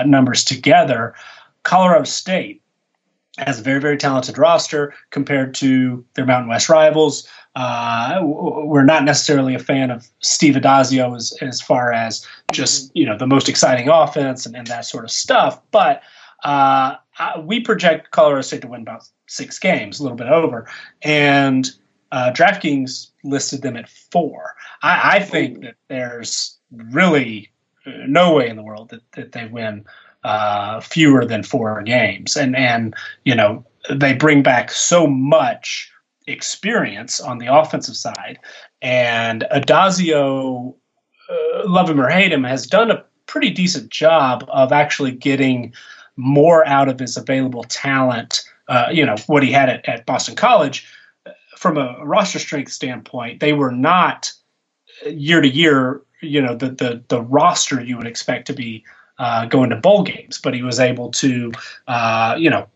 numbers together. Colorado State. has a very, very talented roster compared to their Mountain West rivals. Uh, we're not necessarily a fan of Steve Addazio as, as far as just you know the most exciting offense and, and that sort of stuff, but uh, we project Colorado State to win about six games, a little bit over, and uh, DraftKings listed them at four. I, I think that there's really no way in the world that, that they win uh, fewer than four games. And and you know they bring back so much experience on the offensive side, and Addazio, uh, love him or hate him, has done a pretty decent job of actually getting more out of his available talent. Uh, you know what he had at, at Boston College. From a roster strength standpoint, they were not year to year. You know the the the roster you would expect to be uh, going to bowl games, but he was able to, uh, you know,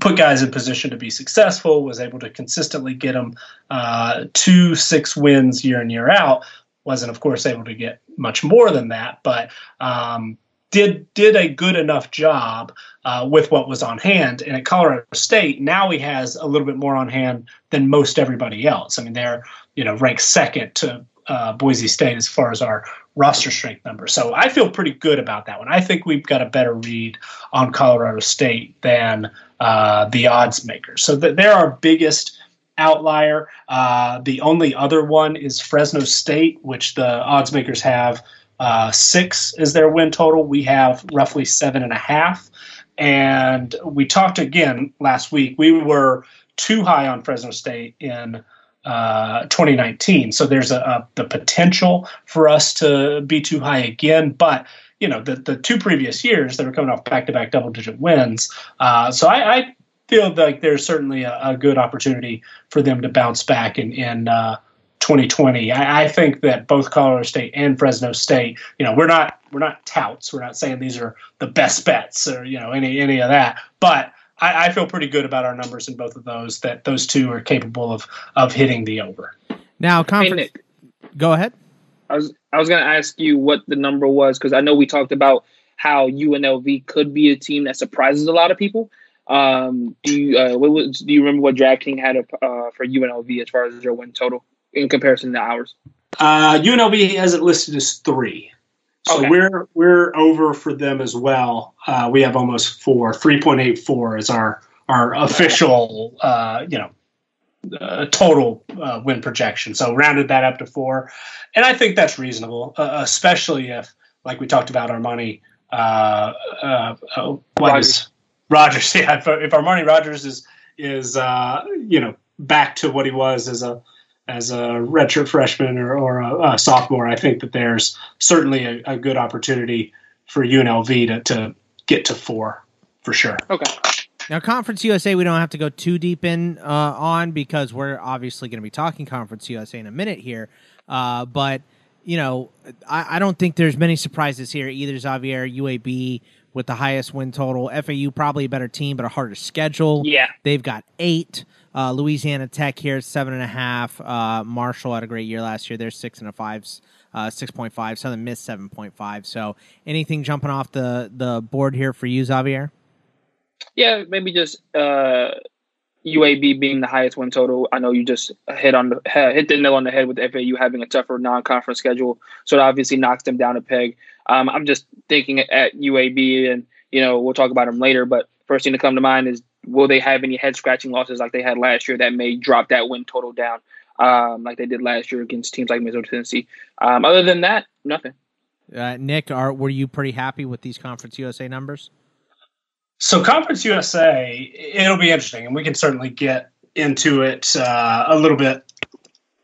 put guys in position to be successful. Was able to consistently get them uh, two six wins year in year out. Wasn't of course able to get much more than that, but um, did did a good enough job uh, with what was on hand. And at Colorado State, now he has a little bit more on hand than most everybody else. I mean, they're you know ranked second to uh, Boise State as far as our roster strength number. So I feel pretty good about that one. I think we've got a better read on Colorado State than uh, the odds makers. So th- they're our biggest outlier. Uh, the only other one is Fresno State, which the odds makers have uh, six is their win total. We have roughly seven and a half. And we talked again last week. We were too high on Fresno State in uh, 2019. So there's a, a, the potential for us to be too high again, but you know the the two previous years they were coming off back to back double digit wins. Uh, so I, I, feel like there's certainly a, a, good opportunity for them to bounce back in in. Uh, 2020. I, I, think that both Colorado State and Fresno State, you know, we're not we're not touts. We're not saying these are the best bets or you know any any of that. But I, I, feel pretty good about our numbers in both of those. That those two are capable of of hitting the over. Now, conference. Hey, Nick, go ahead. I was I was going to ask you what the number was because I know we talked about how UNLV could be a team that surprises a lot of people. Um, do you uh, what was, do you remember what DraftKings had uh, for UNLV as far as their win total in comparison to ours? Uh, UNLV has it listed as three. So okay. we're we're over for them as well. Uh, we have almost four. Three point eight four is our our official uh, you know uh, total uh, win projection. So rounded that up to four, and I think that's reasonable, uh, especially if like we talked about Armani. Uh, what Rogers. is Rogers? <laughs> Yeah, if, if Armani Rogers is is you know back to what he was as a as a redshirt freshman or, or a, a, sophomore, I think that there's certainly a, a, good opportunity for UNLV to, to get to four for sure. Okay. Now, Conference USA, we don't have to go too deep in uh, on because we're obviously going to be talking Conference USA in a minute here. Uh, but you know, I, I, don't think there's many surprises here either. Xavier, UAB with the highest win total. FAU probably a better team, but a harder schedule. Yeah, they've got eight. Uh, Louisiana Tech here seven and a half. Uh, Marshall had a great year last year. They're six and a five, uh, six point five. Southern Miss seven point five. So anything jumping off the the board here for you, Xavier? Yeah, maybe just uh, UAB being the highest win total. I know you just hit on the hit the nail on the head with FAU having a tougher non conference schedule, so it obviously knocks them down a peg. Um, I'm just thinking at UAB, and you know we'll talk about them later. But first thing to come to mind is will they have any head scratching losses like they had last year that may drop that win total down, um, like they did last year against teams like Missouri, Tennessee? Um, other than that, nothing. Uh, Nick, are were you pretty happy with these Conference USA numbers? So Conference USA, it'll be interesting, and we can certainly get into it uh, a little bit,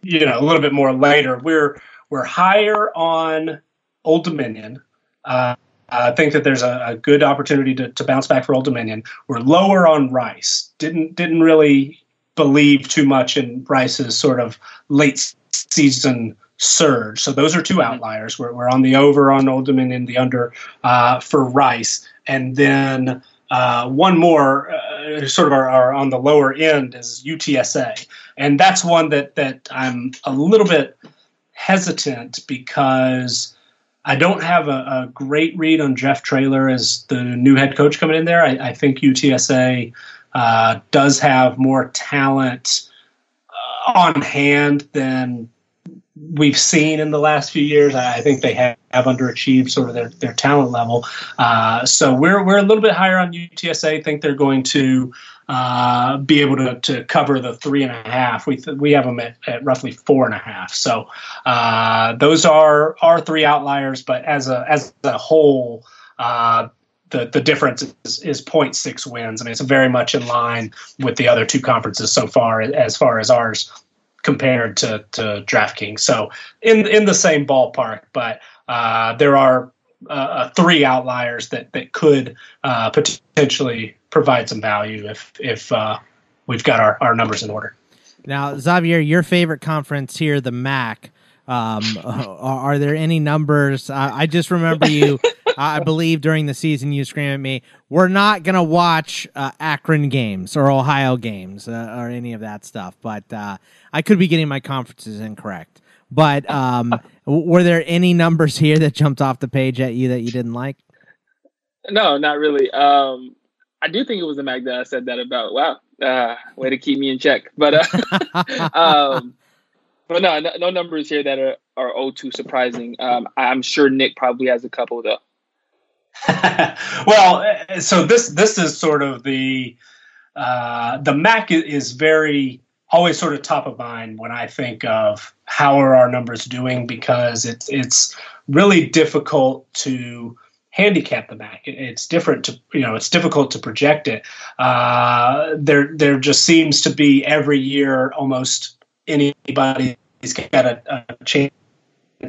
you know, a little bit more later. We're we're higher on Old Dominion. Uh, I think that there's a, a good opportunity to, to bounce back for Old Dominion. We're lower on Rice. Didn't didn't really believe too much in Rice's sort of late season surge. So those are two mm-hmm. outliers. We're, we're on the over on Old Dominion, the under uh, for Rice, and then uh, one more uh, sort of are, on the lower end is UTSA, and that's one that that I'm a little bit hesitant because I don't have a, a, great read on Jeff Traylor as the new head coach coming in there. I, I think UTSA uh, does have more talent uh, on hand than we've seen in the last few years. I think they have, have underachieved sort of their, their talent level. Uh, so we're we're a little bit higher on UTSA. I think they're going to uh, be able to, to cover the three and a half. We th- we have them at, at roughly four and a half. So uh, those are are three outliers, but as a as a whole. Uh, the, the difference is, is 0.6 wins. I mean, it's very much in line with the other two conferences so far, as far as ours compared to to DraftKings. So in in the same ballpark, but uh, there are uh, three outliers that that could uh, potentially provide some value if if uh, we've got our, our numbers in order. Now, Xavier, your favorite conference here, the MAC. Um, <laughs> are, there any numbers? I just remember you. <laughs> I believe during the season you scream at me, "We're not gonna watch uh, Akron games or Ohio games uh, or any of that stuff." But uh, I could be getting my conferences incorrect. But um, <laughs> were there any numbers here that jumped off the page at you that you didn't like? No, not really. Um, I do think it was the Mac that I said that about. Wow, uh, way to keep me in check. But uh, <laughs> um, but no, no, no, numbers here that are are oh too surprising. Um, I'm sure Nick probably has a couple though. <laughs> well, so this this is sort of the uh, the Mac is very always sort of top of mind when I think of how are our numbers doing because it's it's really difficult to handicap the Mac. It's different to you know it's difficult to project it. Uh, there there just seems to be every year almost anybody's got a, a chance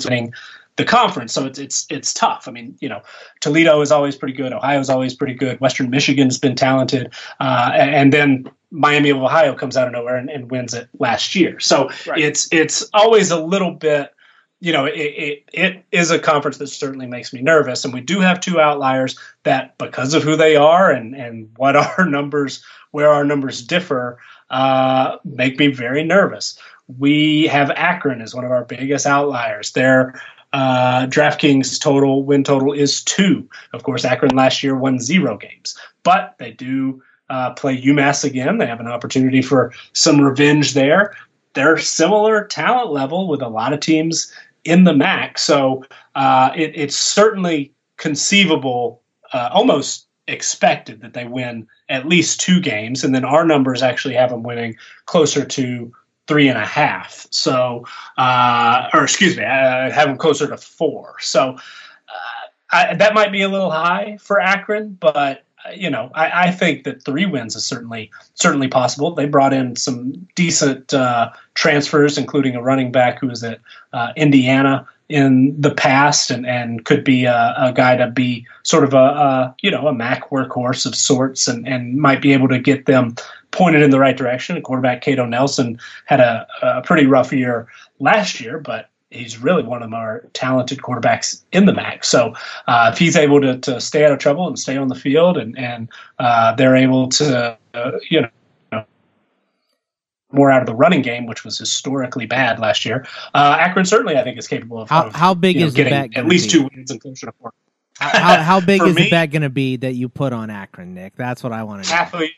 winning the conference. So it's it's it's tough. I mean, you know, Toledo is always pretty good. Ohio is always pretty good. Western Michigan's been talented, uh, and then Miami of Ohio comes out of nowhere and, and wins it last year. So right. it's it's always a little bit. You know, it, it, it is a conference that certainly makes me nervous, and we do have two outliers that, because of who they are and and what <laughs> our numbers, where our numbers differ, uh, make me very nervous. We have Akron as one of our biggest outliers. They're uh, DraftKings total win total is two. Of course, Akron last year won zero games, but they do uh, play UMass again. They have an opportunity for some revenge there. They're similar talent level with a lot of teams in the MAC, so uh, it, it's certainly conceivable, uh, almost expected that they win at least two games, and then our numbers actually have them winning closer to three and a half. So, uh, or excuse me, I have them closer to four. So uh, I, that might be a little high for Akron, but you know, I, I, think that three wins is certainly certainly possible. They brought in some decent uh, transfers, including a running back who was at uh, Indiana in the past, and, and could be a, a guy to be sort of a, a, you know a Mac workhorse of sorts, and, and might be able to get them pointed in the right direction. Quarterback Kato Nelson had a, a pretty rough year last year, but he's really one of the more talented quarterbacks in the MAC. So uh, if he's able to, to stay out of trouble and stay on the field, and and uh, they're able to uh, you know more out of the running game, which was historically bad last year. Uh, Akron certainly, I think, is capable of how, of, how big is know, getting at least two wins and closer to four. How, how <laughs> big is me, the bet going to be that you put on Akron, Nick? That's what I want to know. Half a,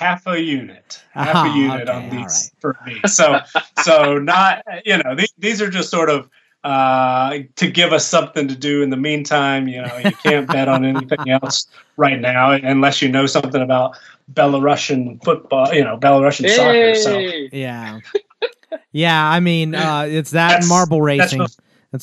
half a unit, <laughs> half oh, a unit okay, on these right. for me. So, so not you know these, these are just sort of uh, to give us something to do in the meantime. You know, you can't bet on anything <laughs> else right now unless you know something about Belarusian football. You know, Belarusian hey. soccer. So yeah, yeah. I mean, uh, it's that marble racing. That's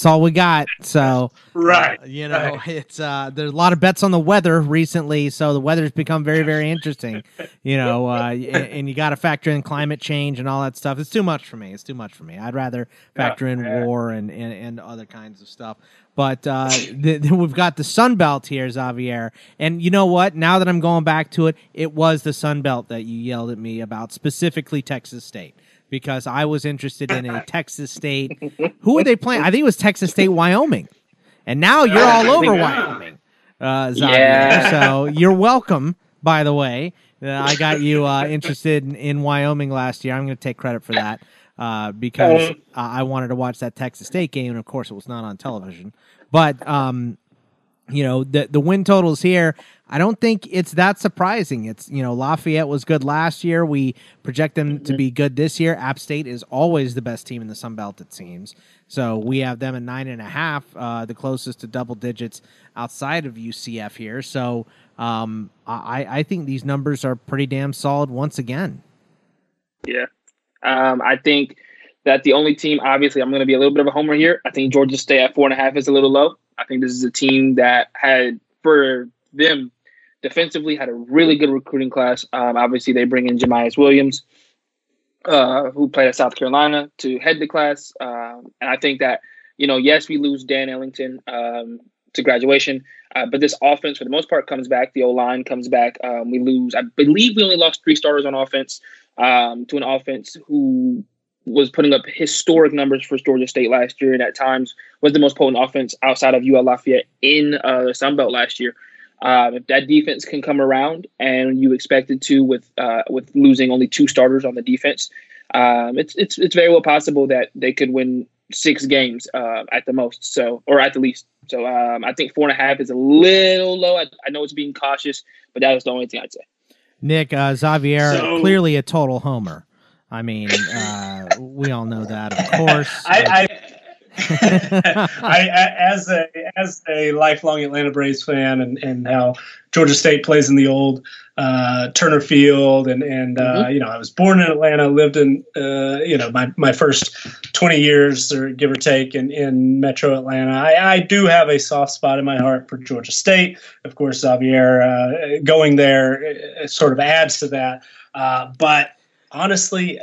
all we got. So right, uh, you know, right. <laughs> it's uh, there's a lot of bets on the weather recently, so the weather's become very, very interesting. You know, uh, and, and, you got to factor in climate change and all that stuff. It's too much for me. It's too much for me. I'd rather factor in war and, and, and other kinds of stuff. But uh, the, the, we've got the Sun Belt here, Xavier. And you know what? Now that I'm going back to it, it was the Sun Belt that you yelled at me about, specifically Texas State because I was interested in a <laughs> Texas State. Who are they playing? I think it was Texas State, Wyoming. And now you're all over Wyoming. Uh, yeah. So you're welcome, by the way. Uh, I got you uh, interested in, in, Wyoming last year. I'm going to take credit for that uh, because I wanted to watch that Texas State game, and of course, it was not on television. But um, you know the the win totals here. I don't think it's that surprising. It's you know Lafayette was good last year. We project them to be good this year. App State is always the best team in the Sun Belt, it seems. So we have them at nine and a half, uh, the closest to double digits outside of UCF here. So um, I, I think these numbers are pretty damn solid once again. Yeah, um, I think that the only team, obviously, I'm going to be a little bit of a homer here. I think Georgia State at four and a half is a little low. I think this is a team that had for them defensively had a really good recruiting class. Um, obviously, they bring in Jamyest Williams, uh, who played at South Carolina, to head the class. Um, and I think that you know, yes, we lose Dan Ellington um, to graduation, uh, but this offense, for the most part, comes back. The O line comes back. Um, we lose, I believe, we only lost three starters on offense um, to an offense who was putting up historic numbers for Georgia State last year, and at times was the most potent offense outside of UL Lafayette in uh, the Sun Belt last year. Uh, if that defense can come around, and you expect it to, with uh, with losing only two starters on the defense, um, it's it's it's very well possible that they could win six games uh, at the most, so or at the least. So um, I think four and a half is a little low. I, I, know it's being cautious, but that is the only thing I'd say. Nick uh, Xavier, so, clearly a total homer. I mean, uh, we all know that, of course. <laughs> I, I <laughs> I, as a as a lifelong Atlanta Braves fan, and, and how Georgia State plays in the old uh, Turner Field, and and uh, mm-hmm. you know I was born in Atlanta, lived in uh, you know my, my first twenty years or give or take in, in Metro Atlanta. I, I do have a soft spot in my heart for Georgia State. Of course, Xavier uh, going there uh, sort of adds to that, uh, but honestly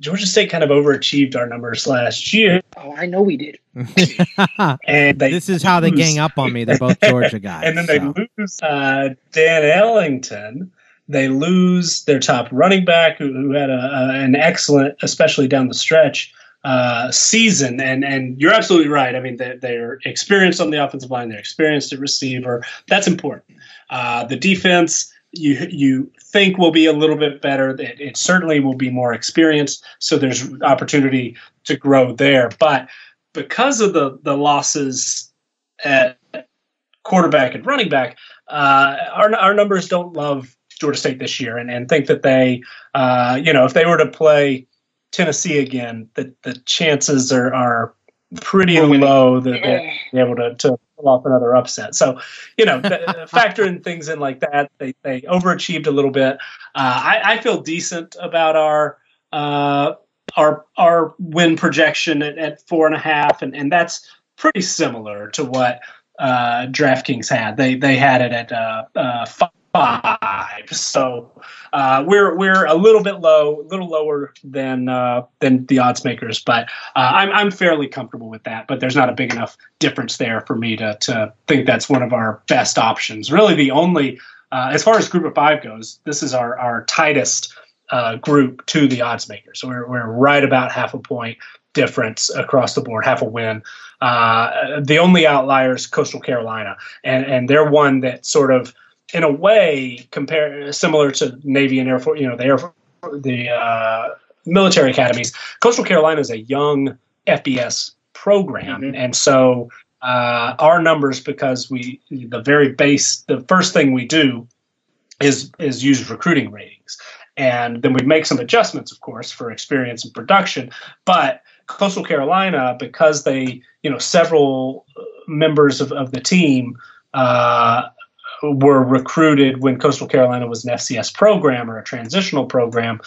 Georgia State kind of overachieved our numbers last year. Oh, I know we did. <laughs> and this is how they gang up on me. They're both <laughs> Georgia guys. and then they so. lose uh, Dan Ellington. They lose their top running back, who, who had a, a, an excellent, especially down the stretch, uh, season. And and you're absolutely right. I mean, they're, they're experienced on the offensive line. They're experienced at receiver. That's important. Uh, the defense you you think will be a little bit better. It, it, certainly will be more experienced, so there's opportunity to grow there. But because of the the losses at quarterback and running back, uh, our our numbers don't love Georgia State this year, and, and think that they, uh, you know, if they were to play Tennessee again, that the chances are are pretty low that they'll be able to, to off another upset. So, you know, <laughs> factoring things in like that, they, they overachieved a little bit. Uh, I, I, feel decent about our uh, our our win projection at, at, four and a half, and, and that's pretty similar to what uh, DraftKings had. They they had it at uh, uh, five five. So uh, we're we're a little bit low, a little lower than uh, than the odds makers, but uh, I'm I'm fairly comfortable with that. But there's not a big enough difference there for me to to think that's one of our best options. Really, the only uh, as far as group of five goes, this is our our tightest. Uh, group to the odds makers. So we're, we're right about half a point difference across the board, half a win. Uh, the only outlier is Coastal Carolina, and and they're one that sort of in a way compare similar to Navy and Air Force, you know, the Air Force, the uh, military academies. Coastal Carolina is a young FBS program, mm-hmm. and so uh, our numbers because we the very base the first thing we do is is use recruiting ratings, and then we make some adjustments, of course, for experience and production, but Coastal Carolina, because they, you know, several members of, of the team uh, were recruited when Coastal Carolina was an FCS program or a transitional program,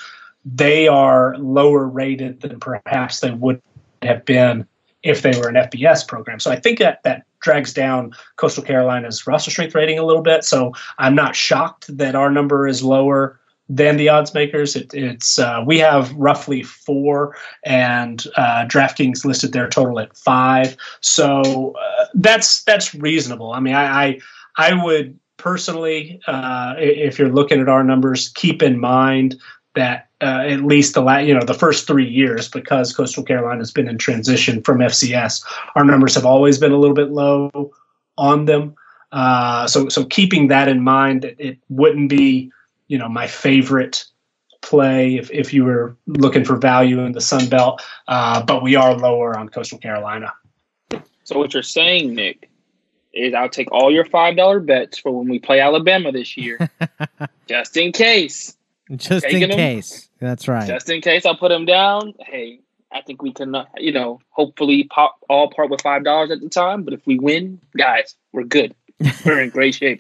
they are lower rated than perhaps they would have been if they were an FBS program. So I think that that drags down Coastal Carolina's roster strength rating a little bit. So I'm not shocked that our number is lower than the odds makers. It, it's uh, we have roughly four, and uh, DraftKings listed their total at five. So uh, that's that's reasonable. I mean, I, I I would personally, uh, if you're looking at our numbers, keep in mind that uh, at least the last, you know the first three years, because Coastal Carolina has been in transition from FCS, our numbers have always been a little bit low on them. Uh, so so keeping that in mind, it, wouldn't be you know my favorite play if, if you were looking for value in the Sun Belt, uh, but we are lower on Coastal Carolina. So what you're saying, Nick, is I'll take all your five dollar bets for when we play Alabama this year, <laughs> just in case. Just in case. That's right. Just in case, I'll put them down. Hey, I think we can, uh, you know, hopefully pop all part with five dollars at the time. But if we win, guys, we're good. <laughs> We're in great shape.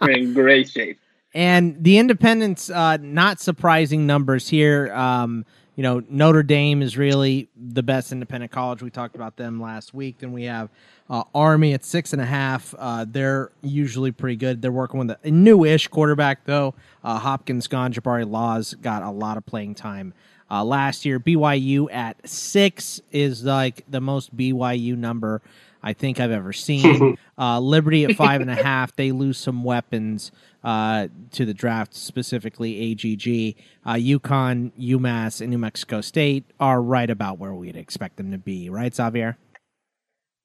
we're in great shape. And the independents, uh, not surprising numbers here. Um, you know, Notre Dame is really the best independent college. We talked about them last week. Then we have uh, Army at six and a half. Uh, they're usually pretty good. They're working with a newish quarterback though. Uh, Hopkins gone. Jabari Laws got a lot of playing time uh, last year. BYU at six is like the most BYU number I think I've ever seen. <laughs> Uh, Liberty at five and a half. They lose some weapons uh, to the draft, specifically AGG. Uh, UConn, UMass, and New Mexico State are right about where we'd expect them to be, right, Xavier?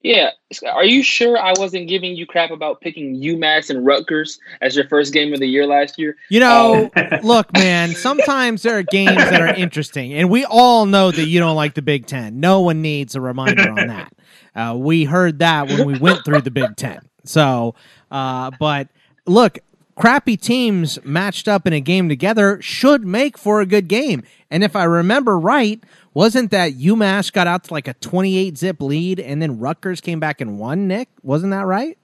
Yeah. Are you sure I wasn't giving you crap about picking UMass and Rutgers as your first game of the year last year? You know, um, <laughs> look, man, sometimes there are games that are <laughs> interesting, and we all know that you don't like the Big Ten. No one needs a reminder on that. <laughs> Uh, we heard that when we went through the Big Ten. So, uh, but look, crappy teams matched up in a game together should make for a good game. And if I remember right, wasn't that UMass got out to like a 28 zip lead and then Rutgers came back and won, Nick? Wasn't that right?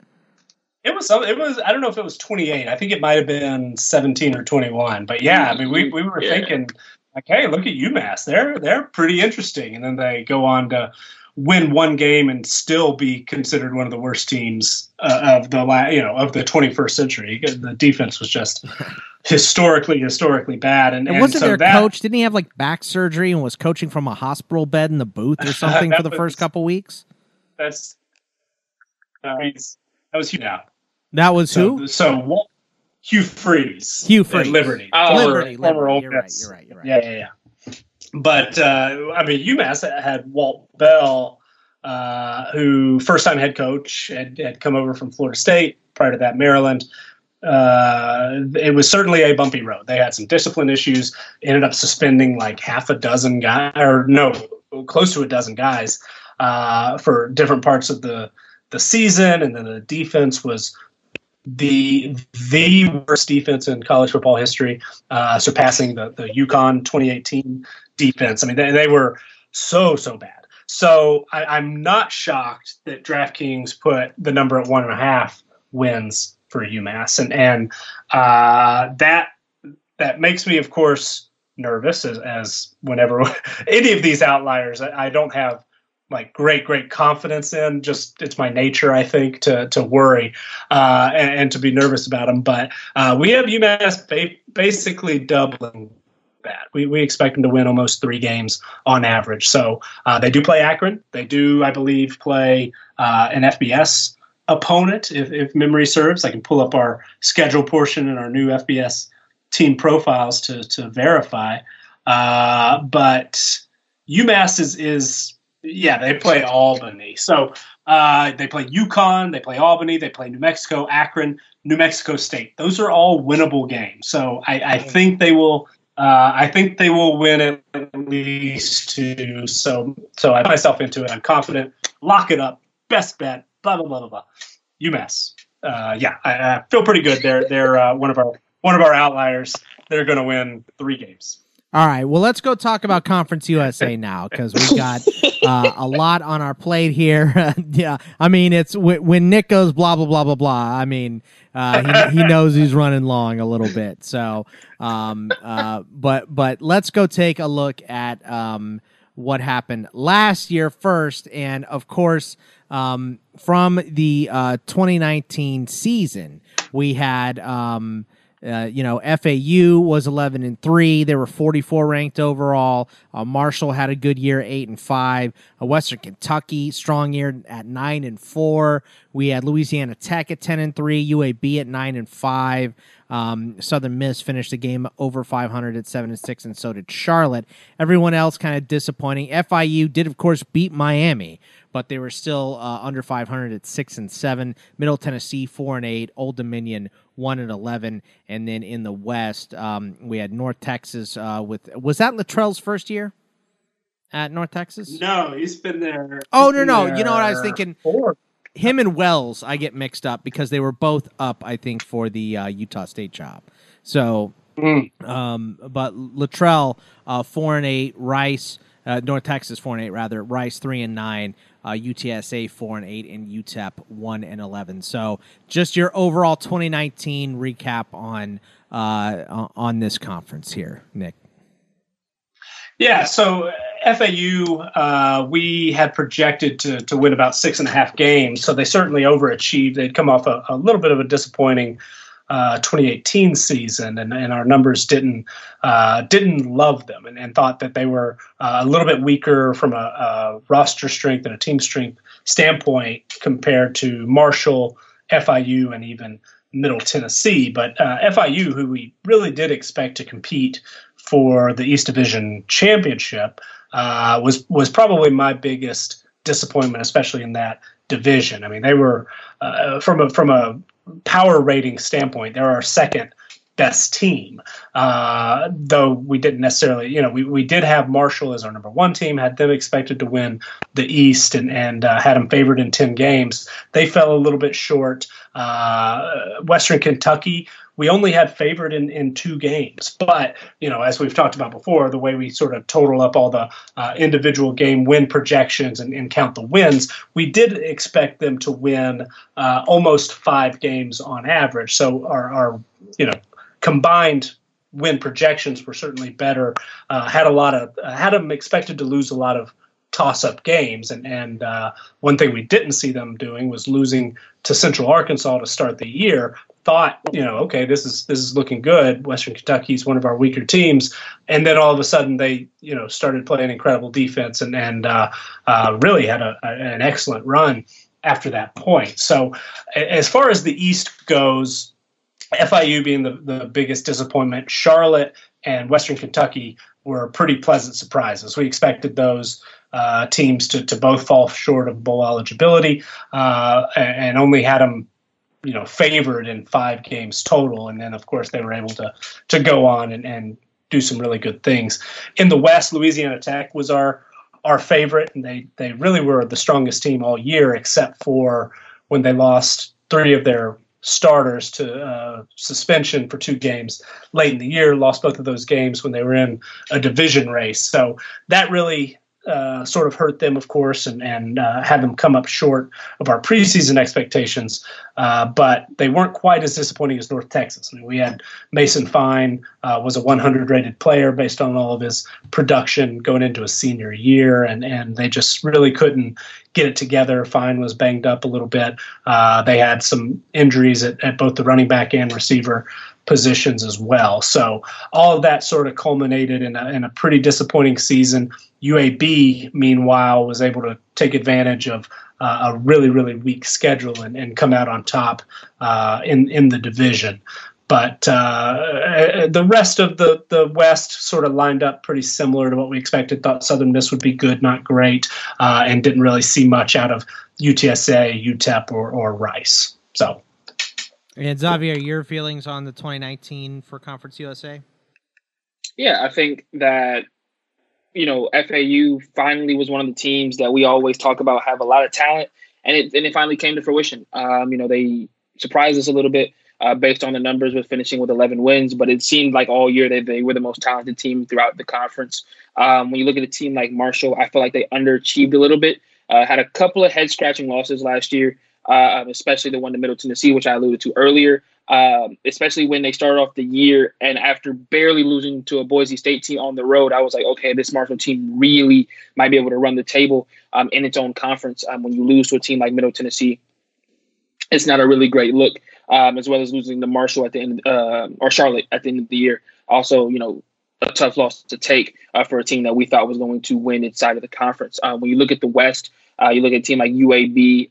It was it was I don't know if it was 28. I think it might have been 17 or 21. But yeah, I mean we, we were yeah. thinking like, hey, look at UMass. They're they're pretty interesting. And then they go on to win one game and still be considered one of the worst teams uh, of the la- you know of the 21st century. The defense was just <laughs> historically historically bad. And, and, and wasn't so their that, coach? Didn't he have like back surgery and was coaching from a hospital bed in the booth or <laughs> something for the was, first couple weeks? That's uh, that was Hugh now. That was so, who? So Hugh Freeze. Hugh Freeze. Liberty. Oh, Liberty. Former, Liberty. You're right. You're right. You're right. Yeah, yeah, yeah. But uh, I mean, UMass had Walt Bell, uh, who first time head coach had, had come over from Florida State. Prior to that, Maryland. Uh, it was certainly a bumpy road. They had some discipline issues. Ended up suspending like half a dozen guys, or no, close to a dozen guys uh, for different parts of the the season, and then the defense was the the worst defense in college football history, uh, surpassing the the UConn 2018 defense. I mean, they, they were so so bad. So I, am not shocked that DraftKings put the number at one and a half wins for UMass, and and uh, that that makes me, of course, nervous as, as whenever <laughs> any of these outliers. I, I don't have like great great confidence in. Just it's my nature i think to to worry uh, and, and, to be nervous about them but uh, we have umass ba- basically doubling that. We, we expect them to win almost three games on average. So uh, they do play akron. They do i believe play uh, an fbs opponent if, if memory serves. I can pull up our schedule portion and our new fbs team profiles to to verify. Uh, but umass is is yeah, they play Albany. So uh, they play UConn, they play Albany, they play New Mexico, Akron, New Mexico State. Those are all winnable games. So I, I think they will. Uh, I think they will win at least two. So so I put myself into it. I'm confident. Lock it up. Best bet. Blah blah blah blah blah. UMass. Uh, yeah, I, I, feel pretty good. They're they're uh, one of our one of our outliers. They're going to win three games. All right. Well, let's go talk about Conference USA <laughs> now because we got uh, a lot on our plate here. <laughs> yeah. I mean, it's w- when Nick goes blah, blah, blah, blah, blah. I mean, uh, he, he knows he's running long a little bit. So, um, uh, but, but let's go take a look at um, what happened last year first. And of course, um, from the uh, 2019 season, we had. Um, uh, you know, FAU was 11 and 3. They were 44 ranked overall. Uh, Marshall had a good year, 8 and 5. Uh, Western Kentucky, strong year at 9 and 4. We had Louisiana Tech at 10 and 3, UAB at 9 and 5. Um, Southern Miss finished the game over 500 at 7 and 6, and so did Charlotte. Everyone else kind of disappointing. FIU did, of course, beat Miami but they were still uh, under 500 at six and seven. Middle Tennessee four and eight. Old Dominion one and eleven. And then in the West, um, we had North Texas uh, with was that Littrell's first year at North Texas? No, he's been there. Oh no, no. You know what I was thinking? Four. him and Wells, I get mixed up because they were both up. I think for the uh, Utah State job. So, mm. um, but Littrell uh, four and eight, Rice uh, North Texas four and eight rather, Rice three and nine, uh, UTSA four and eight, and UTEP one and eleven. So, just your overall 2019 recap on uh, on this conference here, Nick. Yeah, so FAU, uh, we had projected to, to win about six and a half games, so they certainly overachieved. They'd come off a, a little bit of a disappointing uh, 2018 season, and, and our numbers didn't uh, didn't love them, and, and thought that they were uh, a little bit weaker from a, a, roster strength and a team strength standpoint compared to Marshall, FIU, and even Middle Tennessee. But uh, FIU, who we really did expect to compete for the East Division championship, uh, was was probably my biggest disappointment, especially in that division. I mean, they were uh, from a from a power rating standpoint, they're our second best team. Uh, though we didn't necessarily, you know, we, we did have Marshall as our number one team, had them expected to win the East and, and uh, had them favored in 10 games. They fell a little bit short. Uh, Western Kentucky we only had favored in, in two games. But, you know, as we've talked about before, the way we sort of total up all the uh, individual game win projections and, and, count the wins, we did expect them to win uh, almost five games on average. So our, our you know, combined win projections were certainly better. Uh, had a lot of, had them expected to lose a lot of toss up games. And, and uh, one thing we didn't see them doing was losing to Central Arkansas to start the year thought, you know, okay, this is this is looking good. Western Kentucky is one of our weaker teams, and then all of a sudden they, you know, started playing incredible defense and and uh, uh, really had a, a, an excellent run after that point. So, as far as the East goes, FIU being the the biggest disappointment, Charlotte and Western Kentucky were pretty pleasant surprises. We expected those. Uh, teams to, to both fall short of bowl eligibility uh, and only had them you know favored in five games total, and then of course they were able to to go on and, and do some really good things. In the West, Louisiana Tech was our our favorite, and they they really were the strongest team all year, except for when they lost three of their starters to uh, suspension for two games late in the year. Lost both of those games when they were in a division race, so that really uh, sort of hurt them, of course, and, and uh, had them come up short of our preseason expectations. Uh, but they weren't quite as disappointing as North Texas. I mean, we had Mason Fine uh, was a 100 rated player based on all of his production going into a senior year, and and they just really couldn't get it together. Fine was banged up a little bit. Uh, they had some injuries at, at both the running back and receiver positions as well. So all of that sort of culminated in a, in a pretty disappointing season. UAB, meanwhile, was able to take advantage of uh, a really, really weak schedule and, and come out on top uh, in in the division. But uh, the rest of the, the West sort of lined up pretty similar to what we expected. Thought Southern Miss would be good, not great, uh, and didn't really see much out of UTSA, UTEP, or, or Rice. So and Xavier, your feelings on the 2019 for Conference USA? Yeah, I think that you know FAU finally was one of the teams that we always talk about have a lot of talent, and it and it finally came to fruition. Um, you know, they surprised us a little bit uh, based on the numbers with finishing with 11 wins, but it seemed like all year they, they were the most talented team throughout the conference. Um, when you look at a team like Marshall, I feel like they underachieved a little bit. Uh, had a couple of head scratching losses last year uh, especially the one to Middle Tennessee, which I alluded to earlier. Um, especially when they started off the year and after barely losing to a Boise State team on the road, I was like, okay, this Marshall team really might be able to run the table um, in its own conference. Um, when you lose to a team like Middle Tennessee, it's not a really great look. Um, as well as losing to Marshall at the end, uh, or Charlotte at the end of the year. Also, you know, a tough loss to take uh, for a team that we thought was going to win inside of the conference. Uh, when you look at the West, uh, you look at a team like UAB.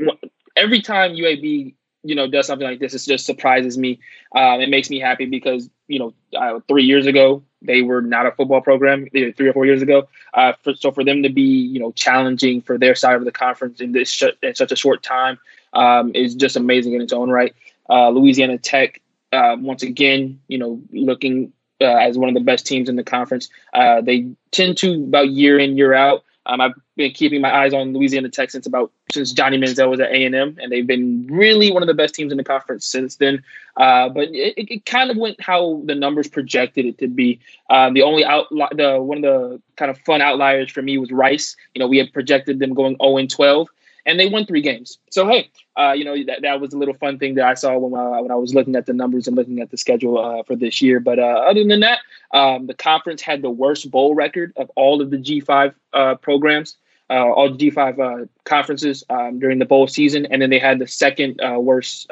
Um, every time UAB you know does something like this, it just surprises me. Um, it makes me happy because you know uh, three years ago they were not a football program. Three or four years ago, uh, for, so for them to be you know challenging for their side of the conference in this sh- in such a short time um, is just amazing in its own right. Uh, Louisiana Tech uh, once again, you know, looking uh, as one of the best teams in the conference. Uh, they tend to about year in year out Um, I've been keeping my eyes on Louisiana Tech since about since Johnny Manziel was at A and M, and they've been really one of the best teams in the conference since then. Uh, but it, it, kind of went how the numbers projected it to be. Um, the only out the one of the kind of fun outliers for me was Rice. You know, we had projected them going 0 and 12 and they won three games. So hey, uh, you know that, that was a little fun thing that I saw when, uh, when I was looking at the numbers and looking at the schedule uh, for this year. But uh, other than that, um, the conference had the worst bowl record of all of the G5 uh, programs, uh, all G5 conferences um, during the bowl season, and then they had the second worst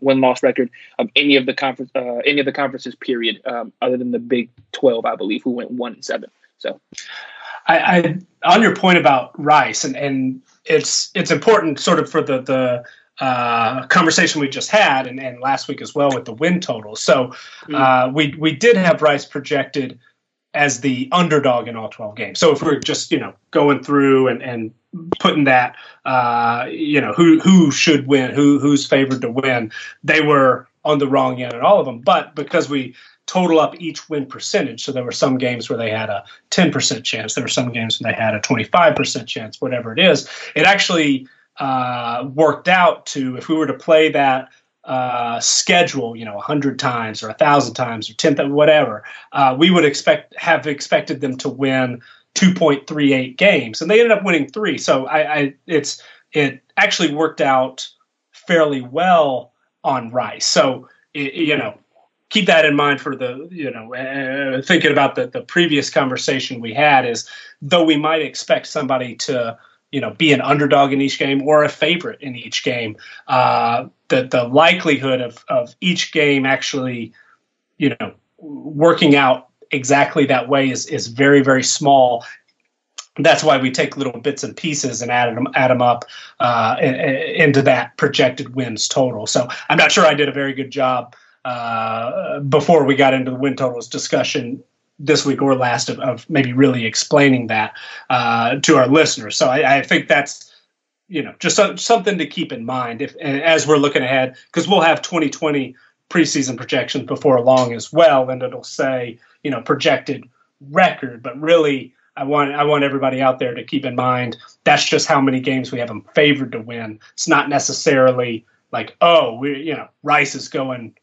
win loss record of any of the conference any of the conferences. Period, um, other than the Big 12, I believe, who went one and seven. So. I, I, on your point about Rice and, and it's it's important sort of for the the uh, conversation we just had and, and last week as well with the win total. So mm. uh, we we did have Rice projected as the underdog in all 12 games. So if we're just, you know, going through and, and putting that, uh, you know, who, who should win, who, who's favored to win, they were on the wrong end in all of them. But because we total up each win percentage. So there were some games where they had a 10% chance. There were some games when they had a 25% chance, whatever it is. It actually uh, worked out to, if we were to play that uh, schedule, you know, 100 times or 1,000 times or 10, whatever, uh, we would expect have expected them to win 2.38 games. And they ended up winning three. So I, I it's it actually worked out fairly well on Rice. So, it, you know, keep that in mind for the you know uh, thinking about the the previous conversation we had is though we might expect somebody to you know be an underdog in each game or a favorite in each game uh, the the likelihood of of each game actually you know working out exactly that way is is very very small that's why we take little bits and pieces and add them add them up uh, into that projected wins total. So I'm not sure I did a very good job uh, before we got into the win totals discussion this week or last of, of maybe really explaining that uh, to our listeners. So I, I, think that's you know just something to keep in mind if as we're looking ahead because we'll have 2020 preseason projections before long as well, and it'll say you know projected record, but really. I want I want everybody out there to keep in mind that's just how many games we have them favored to win. It's not necessarily like oh we you know Rice is going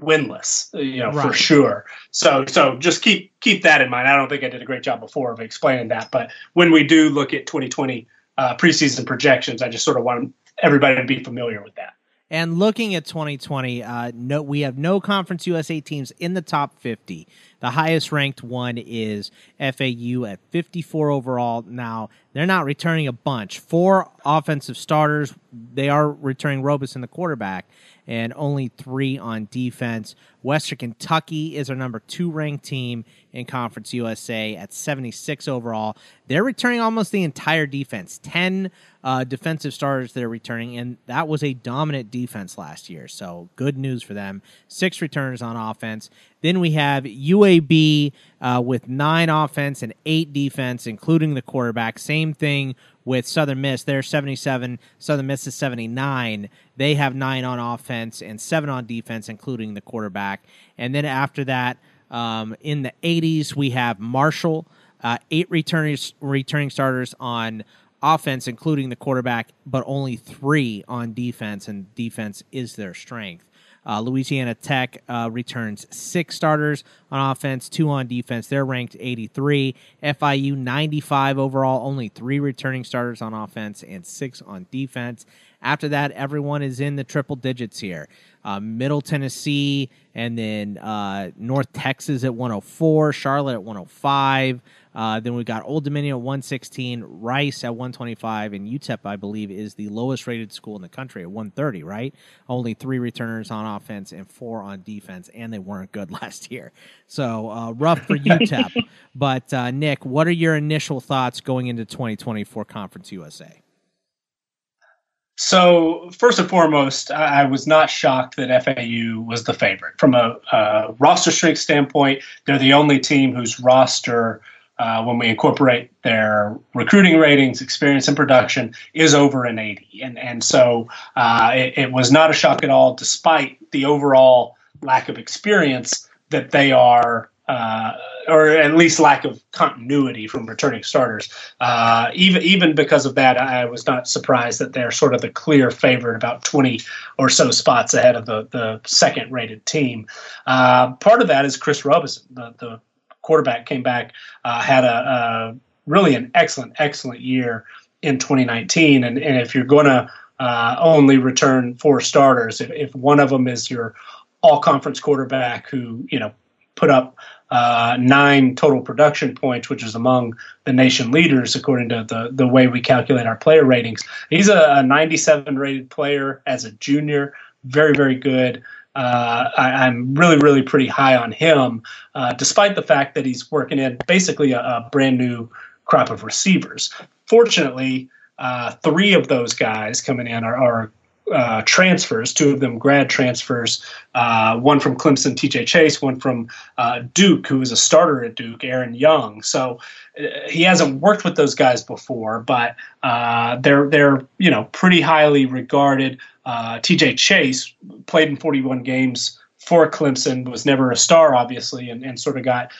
winless, you know, right. for sure. So so just keep keep that in mind. I don't think I did a great job before of explaining that, but when we do look at 2020 uh, preseason projections, I just sort of want everybody to be familiar with that. And looking at 2020, uh, no, we have no Conference USA teams in the top 50. The highest ranked one is FAU at 54 overall. Now, they're not returning a bunch. Four offensive starters. They are returning Robison the quarterback and only three on defense. Western Kentucky is our number two ranked team in Conference USA at 76 overall. They're returning almost the entire defense, 10 uh, defensive starters that are returning, and that was a dominant defense last year. So good news for them. Six returners on offense. Then we have UAB uh, with nine offense and eight defense, including the quarterback. Same thing with Southern Miss. They're 77. Southern Miss is 79. They have nine on offense and seven on defense, including the quarterback. And then after that, um, in the 80s, we have Marshall, uh, eight returning returning starters on offense, including the quarterback, but only three on defense, and defense is their strength. Uh, Louisiana Tech uh, returns six starters on offense, two on defense. They're ranked 83. FIU 95 overall, only three returning starters on offense and six on defense. After that, everyone is in the triple digits here. Uh, Middle Tennessee, and then uh, North Texas at 104, Charlotte at 105. Uh, then we've got Old Dominion at 116, Rice at 125, and UTEP, I believe, is the lowest rated school in the country at 130, right? Only three returners on offense and four on defense, and they weren't good <laughs> last year. So uh, rough for <laughs> UTEP. but, uh, Nick, what are your initial thoughts going into 2024 Conference USA? So first and foremost, I was not shocked that FAU was the favorite. From a, roster strength standpoint, they're the only team whose roster uh, when we incorporate their recruiting ratings, experience, and production, is over an 80. And, and so uh, it, it, was not a shock at all, despite the overall lack of experience, that they are uh, or at least lack of continuity from returning starters. Uh, even even because of that, I was not surprised that they're sort of the clear favorite, about 20 or so spots ahead of the the second rated team. Uh, part of that is Chris Robison, the, the quarterback, came back, uh, had a, a, really an excellent excellent year in 2019, and and if you're going to uh, only return four starters, if, if one of them is your all conference quarterback who you know put up uh, nine total production points, which is among the nation leaders according to the, the way we calculate our player ratings. He's a, a 97 rated player as a junior, very, very good. Uh, I, am really, really pretty high on him, uh, despite the fact that he's working in basically a, a brand new crop of receivers. Fortunately, uh, three of those guys coming in are, are uh, transfers, two of them grad transfers, uh, one from Clemson, TJ Chase, one from uh, Duke, who was a starter at Duke, Aaron Young. So uh, he hasn't worked with those guys before, but uh, they're they're you know pretty highly regarded. Uh, TJ Chase played in 41 games for Clemson, was never a star, obviously, and, and sort of got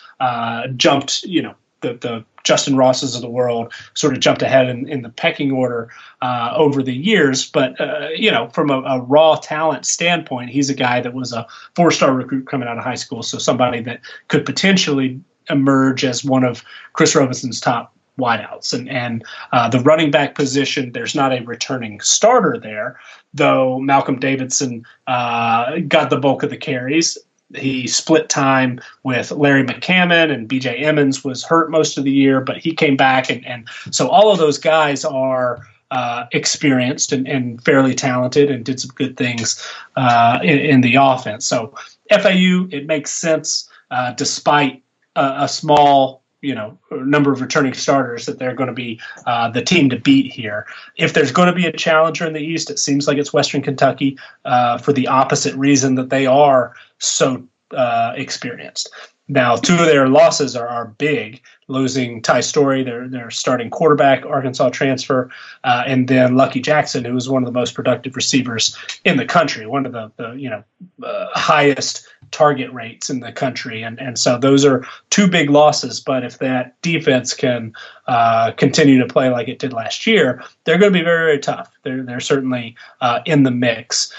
jumped, you know, the, the Justyn Rosses of the world sort of jumped ahead in, in the pecking order uh, over the years. But, uh, you know, from a, a, raw talent standpoint, he's a guy that was a four star recruit coming out of high school. So somebody that could potentially emerge as one of Chris Robison's top wideouts. And, and uh, the running back position, there's not a returning starter there, though Malcolm Davidson uh, got the bulk of the carries he split time with Larry McCammon and BJ Emmons was hurt most of the year, but he came back. And, and so all of those guys are uh, experienced and, and, fairly talented and did some good things uh, in, in, the offense. So FAU, it makes sense uh, despite a, a, small you know number of returning starters that they're going to be uh, the team to beat here. If there's going to be a challenger in the East, it seems like it's Western Kentucky uh, for the opposite reason that they are so uh, experienced. Now, two of their losses are, are big, losing Ty Storey, their, their starting quarterback, Arkansas transfer, uh, and then Lucky Jackson, who was one of the most productive receivers in the country, one of the, the you know uh, highest target rates in the country. And, and so those are two big losses. But if that defense can uh, continue to play like it did last year, they're going to be very, very tough. They're, they're certainly uh, in the mix.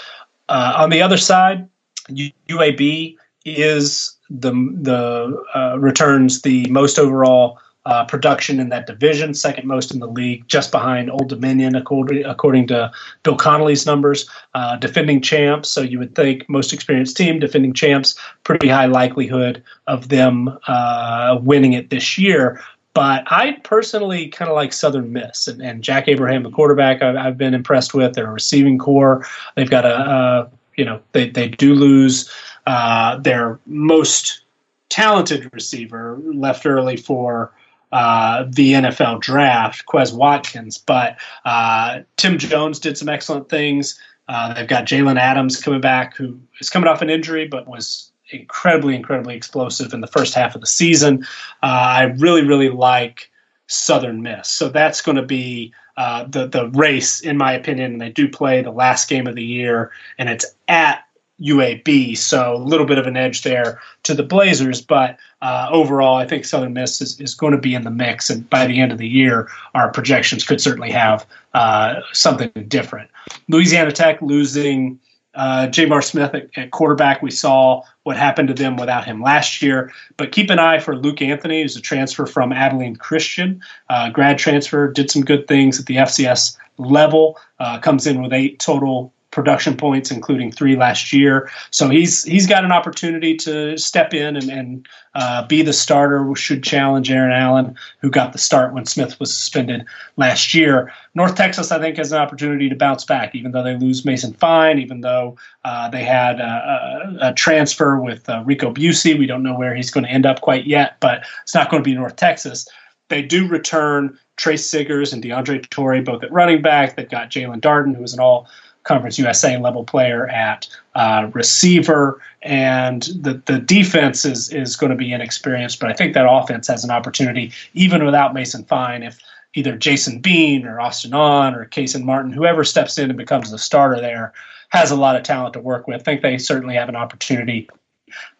Uh, on the other side, UAB is the the uh, returns the most overall uh, production in that division, second most in the league, just behind Old Dominion, according, according to Bill Connelly's numbers. Uh, defending champs, so you would think most experienced team, defending champs, pretty high likelihood of them uh, winning it this year. But I personally kind of like Southern Miss and, and Jack Abraham, the quarterback, I've, I've, been impressed with. Their receiving corps, they've got a, a you know, they, they do lose uh, their most talented receiver left early for uh, the NFL draft, Quez Watkins. But uh, Tim Jones did some excellent things. Uh, they've got Jaylond Adams coming back, who is coming off an injury, but was incredibly, incredibly explosive in the first half of the season. Uh, I really, really like Southern Miss. So that's going to be uh, the the race, in my opinion. And they do play the last game of the year, and it's at UAB, so a little bit of an edge there to the Blazers. But uh, overall, I think Southern Miss is, is going to be in the mix, and by the end of the year, our projections could certainly have uh, something different. Louisiana Tech losing uh, J'Mar Smith at, at, quarterback. We saw what happened to them without him last year. But keep an eye for Luke Anthony, who's a transfer from Abilene Christian, uh, grad transfer, did some good things at the FCS level. Uh, comes in with eight total production points, including three last year. So he's he's got an opportunity to step in and, and uh, be the starter. Should challenge Aaron Allen, who got the start when Smith was suspended last year. North Texas, I think, has an opportunity to bounce back, even though they lose Mason Fine, even though uh, they had a, a, a transfer with uh, Rico Bussey. We don't know where he's going to end up quite yet, but it's not going to be North Texas. They do return Tre Siggers and DeAndre Torrey, both at running back. They've got Jaelon Darden, who is an all Conference USA level player at uh, receiver, and the the defense is is going to be inexperienced. But I think that offense has an opportunity, even without Mason Fine, if either Jason Bean or Austin Aune or Kason Martin, whoever steps in and becomes the starter there, has a lot of talent to work with. I think they certainly have an opportunity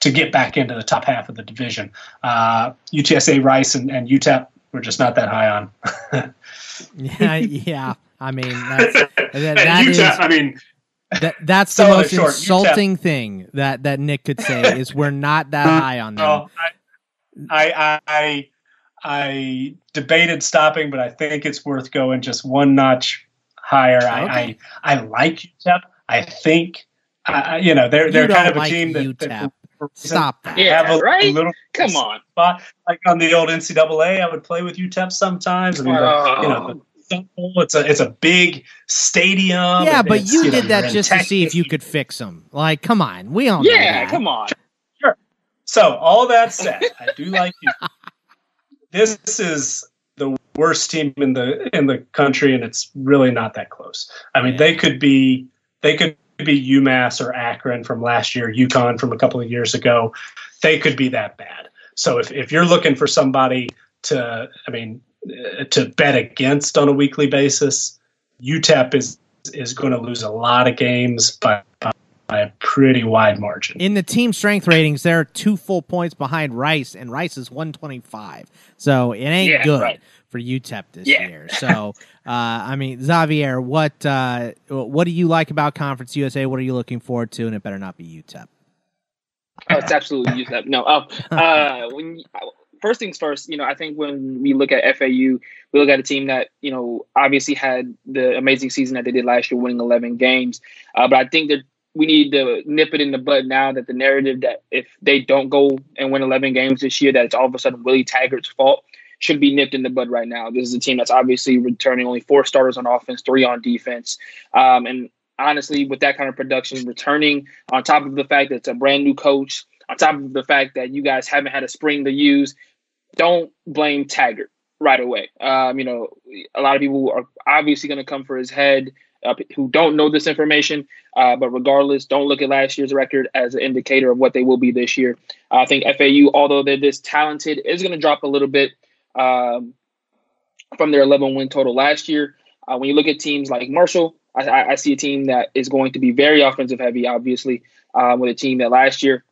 to get back into the top half of the division. Uh, UTSA, Rice, and, and UTEP we're just not that high on. <laughs> <laughs> yeah, yeah. I mean, <laughs> that's, that, that UTEP, is, I mean, that, that's the most short, insulting thing that that Nick could say is we're not that <laughs> high on them. well, I, I, I, I debated stopping, but I think it's worth going just one notch higher. Okay. I, I, I like UTEP. I think, uh, you know, they're You they're kind don't of a team that, UTEP. that Stop that. Yeah, have a, right? little Come on. spot. Like on the old NCAA, I would play with UTEP sometimes. I mean, the- you know, the Sun Bowl, it's a it's a big stadium. Yeah, but it's, you did you're that just to see if you could fix them. Like, come on, we all know yeah, that. come on. Sure. So all that said, I do like you. <laughs> This is the worst team in the in the country, and it's really not that close. I mean, Yeah. they could be they could be UMass or Akron from last year, UConn from a couple of years ago. They could be that bad. So if if you're looking for somebody to, I mean, to bet against on a weekly basis, UTEP is is going to lose a lot of games by by a pretty wide margin. In the team strength ratings, they're two full points behind Rice, and Rice is 125. So it ain't Yeah, good right. for UTEP this Yeah. year. So, <laughs> uh, I mean, Xavier, what uh, what do you like about Conference USA? What are you looking forward to? And it better not be UTEP. Oh, it's absolutely UTEP. No, uh, <laughs> uh, when you- first things first, you know, I think when we look at FAU, we look at a team that you know obviously had the amazing season that they did last year, winning 11 games. Uh, but I think that we need to nip it in the bud now that the narrative that if they don't go and win 11 games this year, that it's all of a sudden Willie Taggart's fault should be nipped in the bud right now. This is a team that's obviously returning only four starters on offense, three on defense, um, and honestly, with that kind of production, returning on top of the fact that it's a brand new coach, on top of the fact that you guys haven't had a spring to use, don't blame Taggart right away. Um, you know, a lot of people are obviously going to come for his head uh, who don't know this information. Uh, but regardless, don't look at last year's record as an indicator of what they will be this year. I think FAU, although they're this talented, is going to drop a little bit um, from their 11 win total last year. Uh, when you look at teams like Marshall, I, I, see a team that is going to be very offensive heavy, obviously, um, with a team that last year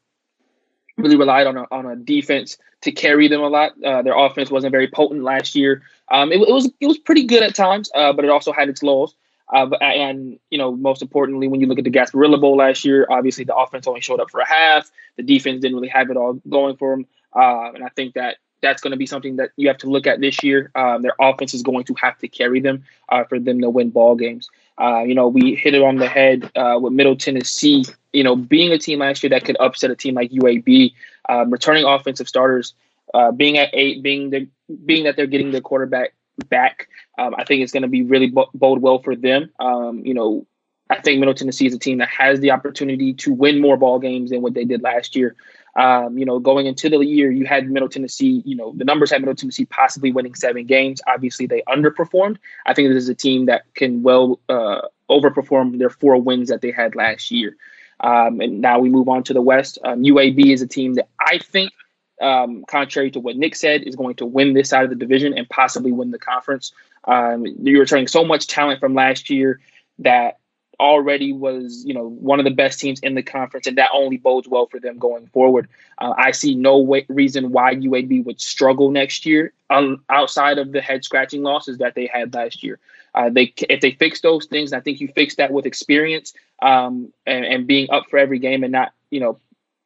really relied on a, on a defense to carry them a lot. Uh, their offense wasn't very potent last year. Um, it, it was it was pretty good at times, uh, but it also had its lows. Uh, and you know, most importantly, when you look at the Gasparilla Bowl last year, obviously the offense only showed up for a half. The defense didn't really have it all going for them, uh, and I think that that's going to be something that you have to look at this year. Um, their offense is going to have to carry them uh, for them to win ball games. Uh, you know, we hit it on the head uh, with Middle Tennessee. You know, being a team last year that could upset a team like UAB, um, returning offensive starters, uh, being at eight, being the being that they're getting their quarterback back, um, I think it's going to be really bo- bode well for them. Um, you know, I think Middle Tennessee is a team that has the opportunity to win more ball games than what they did last year. Um, you know, going into the year, you had Middle Tennessee. You know, the numbers had Middle Tennessee possibly winning seven games. Obviously, they underperformed. I think this is a team that can well uh, overperform their four wins that they had last year. Um, and now we move on to the West. Um, UAB is a team that I think, um, contrary to what Nick said, is going to win this side of the division and possibly win the conference. Um, you're returning so much talent from last year that already was, you know, one of the best teams in the conference, and that only bodes well for them going forward. Uh, I see no way, reason why UAB would struggle next year, um, outside of the head scratching losses that they had last year. Uh, they if they fix those things, I think you fix that with experience um, and, and being up for every game and not, you know,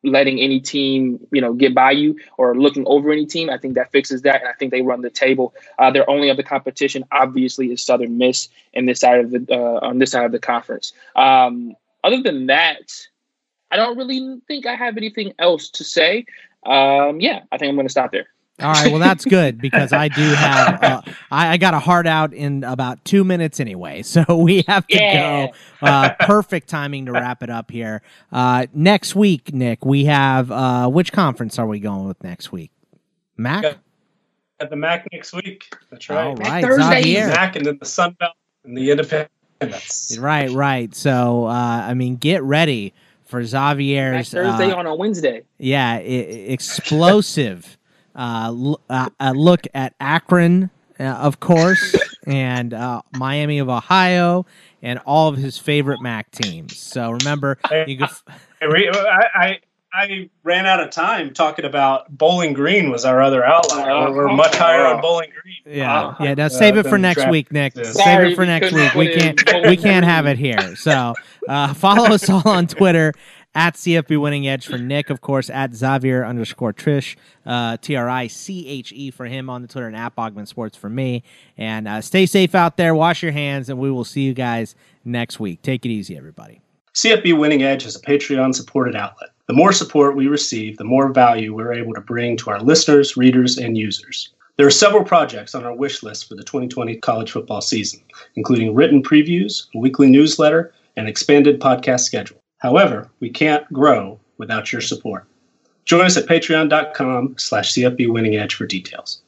letting any team, you know, get by you or looking over any team. I think that fixes that, and I think they run the table. Uh, their only other competition, obviously, is Southern Miss in this side of the uh, on this side of the conference. Um, other than that, I don't really think I have anything else to say. Um, yeah, I think I'm going to stop there. All right, well that's good because I do <laughs> have uh, I, I got a heart out in about two minutes anyway, <laughs> so we have to Yeah. go. Uh, perfect timing to wrap it up here. Uh, next week, Nick, we have uh, which conference are we going with next week? Mac. Yeah. At the MAC next week. That's right. All right, Thursday. Xavier. MAC and then the Sun Belt and the Independents. Right, right. So, uh, I mean, get ready for Next Xavier's Thursday uh, on a Wednesday. yeah, I- explosive l- uh, uh, look at Akron, uh, of course, and uh, Miami of Ohio, and all of his favorite MAC teams. So remember, you can. F- <laughs> I, I I ran out of time talking about Bowling Green was our other outlier. Uh, we're, we're, much higher on Bowling Green. Yeah, uh, yeah. Now save uh, it for next week, Nick. Save Sorry, it for next week. We can't we can't have it here. So uh, follow us all on Twitter at CFB Winning Edge for Nick, of course, at Xavier underscore Triche, uh, T R I C H E for him on the Twitter, and at Bogman Sports for me. And uh, stay safe out there, wash your hands, and we will see you guys next week. Take it easy, everybody. CFB Winning Edge is a Patreon supported outlet. The more support we receive, the more value we're able to bring to our listeners, readers, and users. There are several projects on our wish list for the 2020 college football season, including written previews, a weekly newsletter, and expanded podcast schedule. However, we can't grow without your support. Join us at patreon.com slash CFB Winning Edge for details.